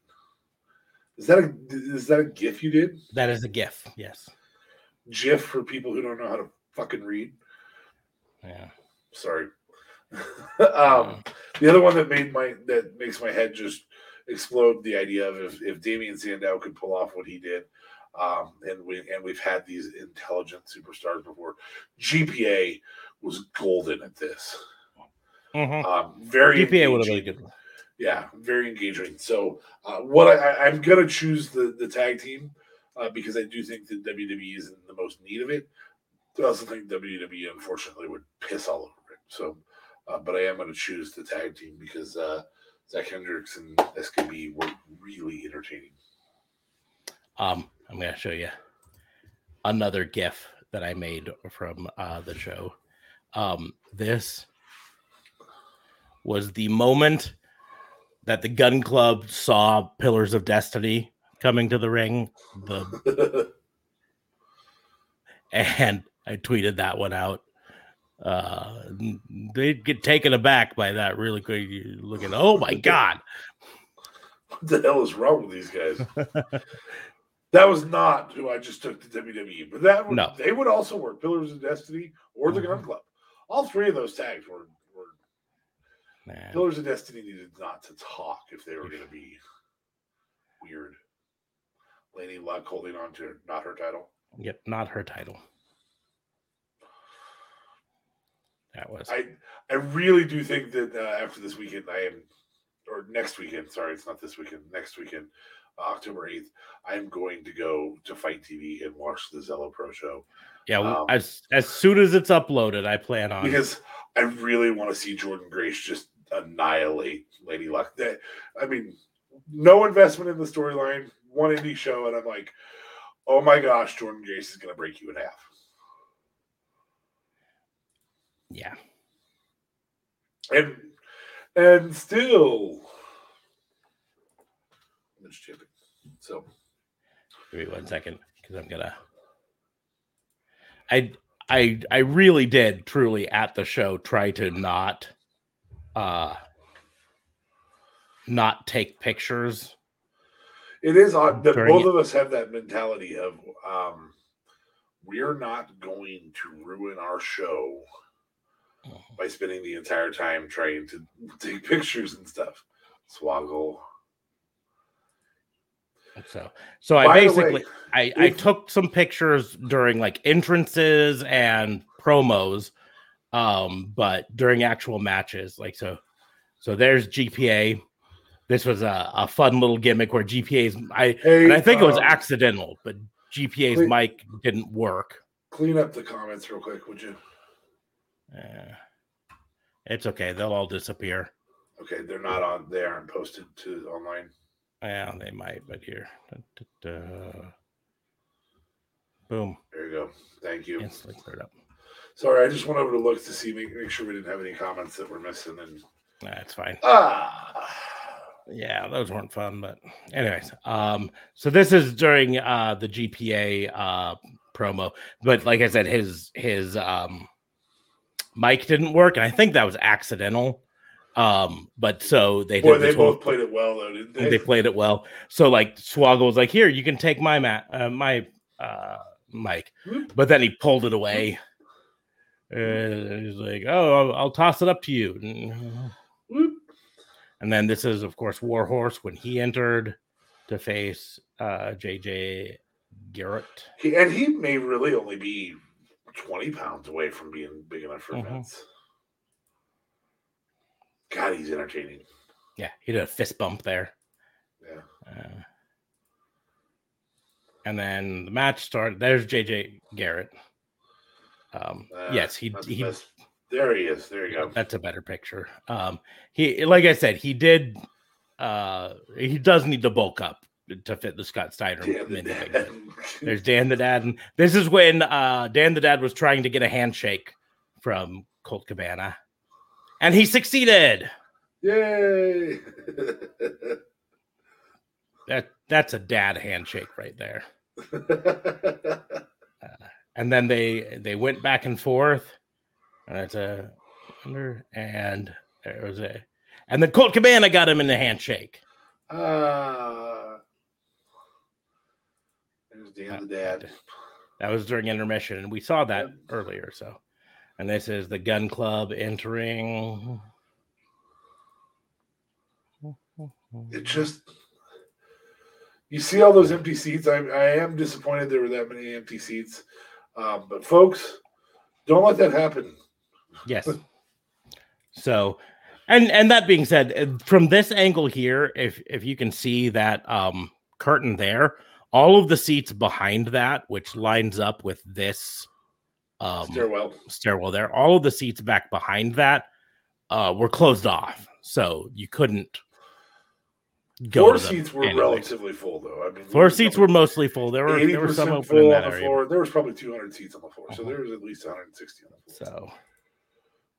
Is that a is that a gif you did? That is a gif. Yes. GIF for people who don't know how to fucking read. Yeah. Sorry. um, the other one that made my that makes my head just explode. The idea of if, if Damien Sandow could pull off what he did, um, and we and we've had these intelligent superstars before. GPA was golden at this. Mhm. Um, very GPA would have been a good. one. yeah, very engaging. So, uh, what I, I, I'm gonna choose the the tag team uh, because I do think that WWE is in the most need of it. I also think WWE unfortunately would piss all over it. So, uh, but I am gonna choose the tag team because uh, Zach Hendricks and SKB were really entertaining. Um, I'm gonna show you another GIF that I made from uh, the show. Um, this was the moment that the Gun Club saw Pillars of Destiny coming to the ring. The and I tweeted that one out. Uh, they get taken aback by that really quick. Looking, oh my god! what the hell is wrong with these guys? that was not who I just took to WWE, but that would, No. they would also work. Pillars of Destiny or the Gun Mhm. Club. All three of those tags were, were Man. Pillars of Destiny needed not to talk if they were going to be weird. Lady Luck holding on to not her title. Yep, not her title. That was I I really do think that uh, after this weekend, I am, or next weekend. Sorry, it's not this weekend. Next weekend, October eighth. I am going to go to FITE TV and watch the Zelo Pro show yeah. um, as as soon as it's uploaded, I plan on. because I really want to see Jordan Grace just annihilate Lady Luck. That I mean, no investment in the storyline, one indie show, and I'm like, oh my gosh, Jordan Grace is going to break you in half. yeah, and and still. So give me one second because I'm gonna. I I I really did truly at the show try to not, uh, not take pictures. it is odd that both it. of us have that mentality of um we're not going to ruin our show by spending the entire time trying to take pictures and stuff. Swoggle. So so I By the basically way, I, I took some pictures during like entrances and promos, um, but during actual matches, like so. So there's GPA. This was a, a fun little gimmick where GPA's I hey, and I think it was um, accidental, but GPA's wait. mic didn't work. clean up the comments real quick, would you? Uh, it's okay; they'll all disappear. Okay, they're not on. They aren't posted to online. Yeah, they might, but here, Da, da, da. boom, There you go. Thank you. instantly cleared up. Sorry, I just went over to look to see make, make sure we didn't have any comments that were missing. And That's fine. ah, yeah those weren't fun but anyways um so this is during uh the gpa uh promo but like i said his his um mic didn't work and i think that was accidental um but so they boy, did they whole- both played it well, though, didn't they? they played it well so like swoggle was like here you can take my mat uh, my uh mic but then he pulled it away And he's like oh I'll, I'll toss it up to you Whoop. and then this is, of course, Warhorse when he entered to face uh, JJ Garrett. He, and he may really only be twenty pounds away from being big enough for Mhm. Vince. God, he's entertaining. Yeah, he did a fist bump there. Yeah. Uh, and then the match started. There's JJ Garrett. Um, Uh, yes, he that's he. There he is. There you go. That's a better picture. Um, he like I said, he did uh he does need to bulk up to fit the Scott Steiner Dan the. Dad. There's Dan the Dad, and this is when uh Dan the Dad was trying to get a handshake from Colt Cabana, and he succeeded. Yay! That that's a dad handshake right there. And then they they went back and forth, and it's a under and there was a, and then Colt Cabana got him in the handshake. Ah. There's the Dad. That was during intermission, and we saw that earlier. So, and this is the Gun Club entering. It just you see all those empty seats. I, I am disappointed there were that many empty seats. Um, but folks, don't let that happen. Yes. So, and and that being said, uh, from this angle here, if if you can see that um curtain there, all of the seats behind that, which lines up with this um Stairwell. stairwell there, all of the seats back behind that uh were closed off, so you couldn't go. Floor seats were anyway. relatively full though. I mean Floor seats were mostly full. There were there were some open in that on the area. floor. There was probably two hundred seats on the floor, so Uh-huh. there was at least one hundred and sixty on the floor. So,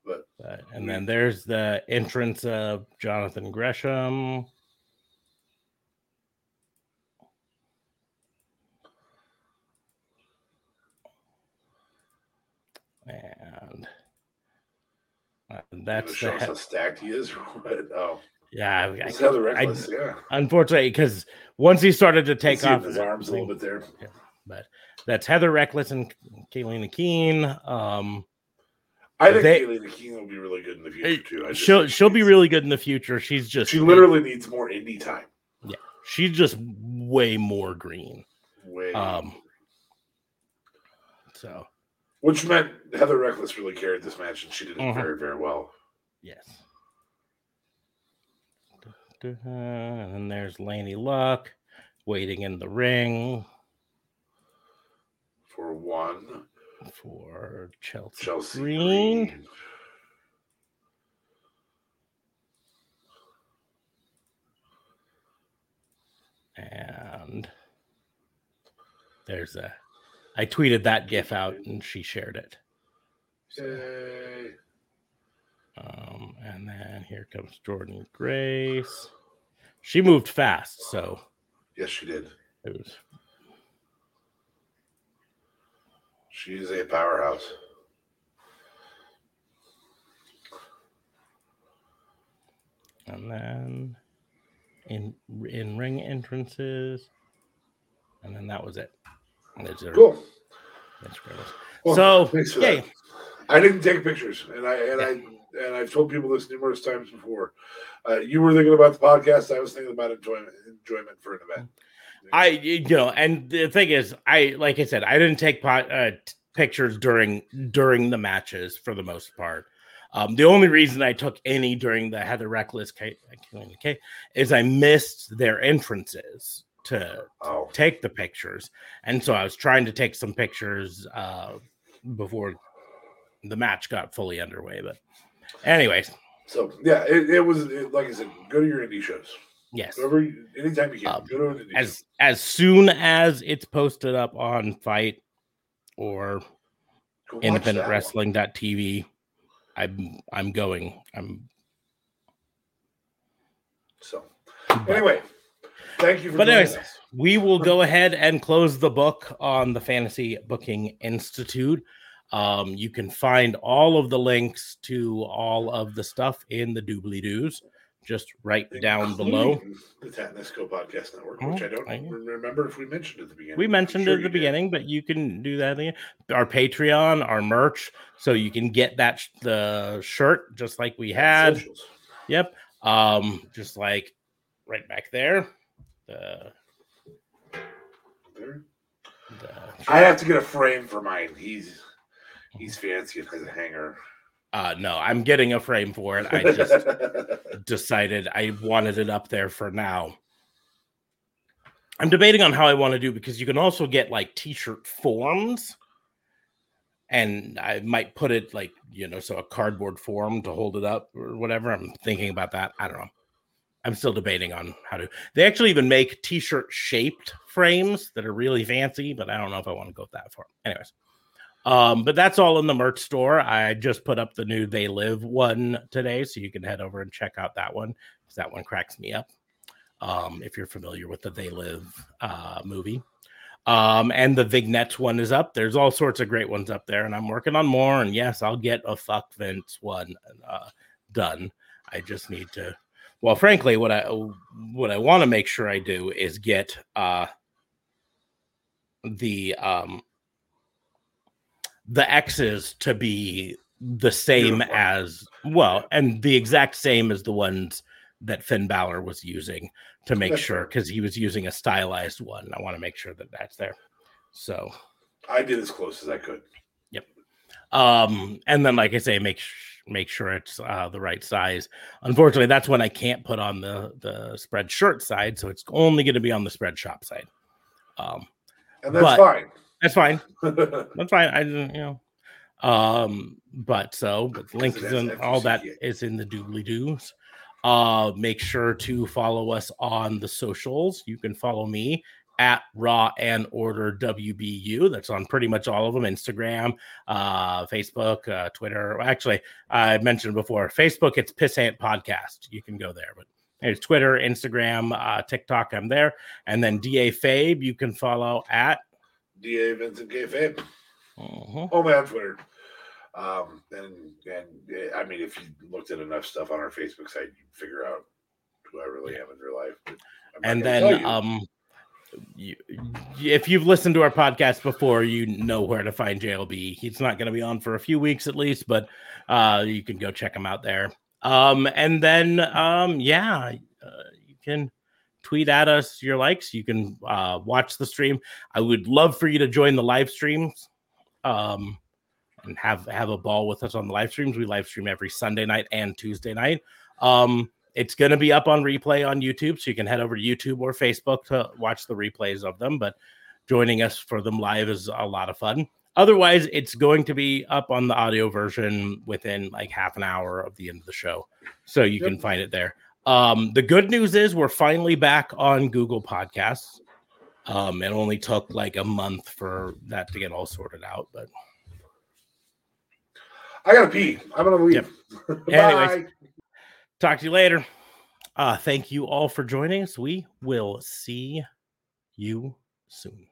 But but, and then there's the entrance of Jonathan Gresham. Uh, that's the shows he- how stacked he is. what? Oh, yeah. I- it's Heather I- yeah, unfortunately, because once he started to take see it in off his arms a little bit there. but that's Heather Reckless and Kayleen Keen. Um, I think They- Kaylee King will be really good in the future too. I she'll she'll be really good in the future. She's just She literally needs more indie time. Yeah, she's just way more green. Way. Um, so Which meant Heather Reckless really carried this match, and she did it Mhm. very, very well. yes. And then there's Laynie Luck waiting in the ring For one, for Chelsea, Chelsea Green. Green. and there's a. I tweeted that gif out and she shared it. So, um, and then here comes Jordan Grace. She moved fast, so Yes, she did. it was She is a powerhouse. and then in in ring entrances, and then that was it. There's her- Cool. that's. Well, so thanks for yay. that. I didn't take pictures, and I and I and I've told people this numerous times before. Uh, you were thinking about the podcast. I was thinking about enjoyment enjoyment for an event. I you know, and the thing is, I like I said, I didn't take po- uh, t- pictures during during the matches for the most part. Um, the only reason I took any during the Heather Reckless K, K is I missed their entrances to Oh, take the pictures, and so I was trying to take some pictures uh, before the match got fully underway. But, anyways, so yeah, it, it was it, like I said. Go to your indie shows. yes. Anytime you can, Um, go to an indie show. as as soon as it's posted up on FITE or Go watch that independentwrestling.tv, I'm I'm going. I'm So but, anyway, thank you for But anyways, us. we will go ahead and close the book on the Fantasy Booking Institute. Um, you can find all of the links to all of the stuff in the doobly doos just right down below. The Tatnesco Podcast Network, which I don't I remember if we mentioned at the beginning. We mentioned sure it at the did. beginning, but you can do that again. Our Patreon, our merch, so you can get that sh- the shirt just like we had. Socials. Yep. Um, just like right back there. The, the I have to get a frame for mine. He's he's fancy and has a hanger. uh no, I'm getting a frame for it. I just decided I wanted it up there for now. I'm debating on how I want to do because you can also get like t-shirt forms. And I might put it like, you know, so a cardboard form to hold it up or whatever. I'm thinking about that. I don't know. I'm still debating on how to. They actually even make t-shirt shaped frames that are really fancy, but I don't know if I want to go that far. Anyways, um, but that's all in the merch store. I just put up the new They Live one today, so you can head over and check out that one because that one cracks me up. Um, if you're familiar with the They Live uh, movie. Um, and the vignettes one is up. There's all sorts of great ones up there, and I'm working on more. And yes, I'll get a fuck Vince one uh, done. I just need to. Well, frankly, what I what I want to make sure I do is get uh, the um, the X's to be the same Beautiful. as well, and the exact same as the ones that Finn Balor was using to make That's sure because he was using a stylized one. I want to make sure that that's there. So, I did as close as I could. Yep. Um, and then like I say, make sh- make sure it's uh, the right size. Unfortunately, that's when I can't put on the the Spreadshirt side, so it's only going to be on the Spreadshop side. Um, And that's fine. that's fine. That's fine. I didn't, you know. Um, but so but links and all that is in the doobly doos. Uh, make sure to follow us on the socials. You can follow me at Raw and Order WBU. That's on pretty much all of them: Instagram, uh, Facebook, uh, Twitter. Actually, I mentioned before Facebook. It's Pissant Podcast. You can go there, but there's Twitter, Instagram, uh, TikTok. I'm there, and then Da Fabe. You can follow at. DA Vincent K. Fabe. Mhm. Oh man, Twitter. Um, and and I mean, if you looked at enough stuff on our Facebook site, you'd figure out who I really am in real life. But I'm and then um you, if you've listened to our podcast before you know where to find jlb he's not going to be on for a few weeks at least but uh you can go check him out there. Um and then um yeah uh, you can tweet at us your likes. You can uh watch the stream. I would love for you to join the live streams um and have have a ball with us on the live streams. We live stream every sunday night and tuesday night. Um it's going to be up on replay on YouTube, so you can head over to YouTube or Facebook to watch the replays of them. But joining us for them live is a lot of fun. Otherwise, it's going to be up on the audio version within like half an hour of the end of the show, so you can find it there. Um, the good news is we're finally back on Google Podcasts. Um, it only took like a month for that to get all sorted out, but I gotta pee. I'm gonna leave. Bye. Anyways. Talk to you later. Uh, thank you all for joining us. We will see you soon.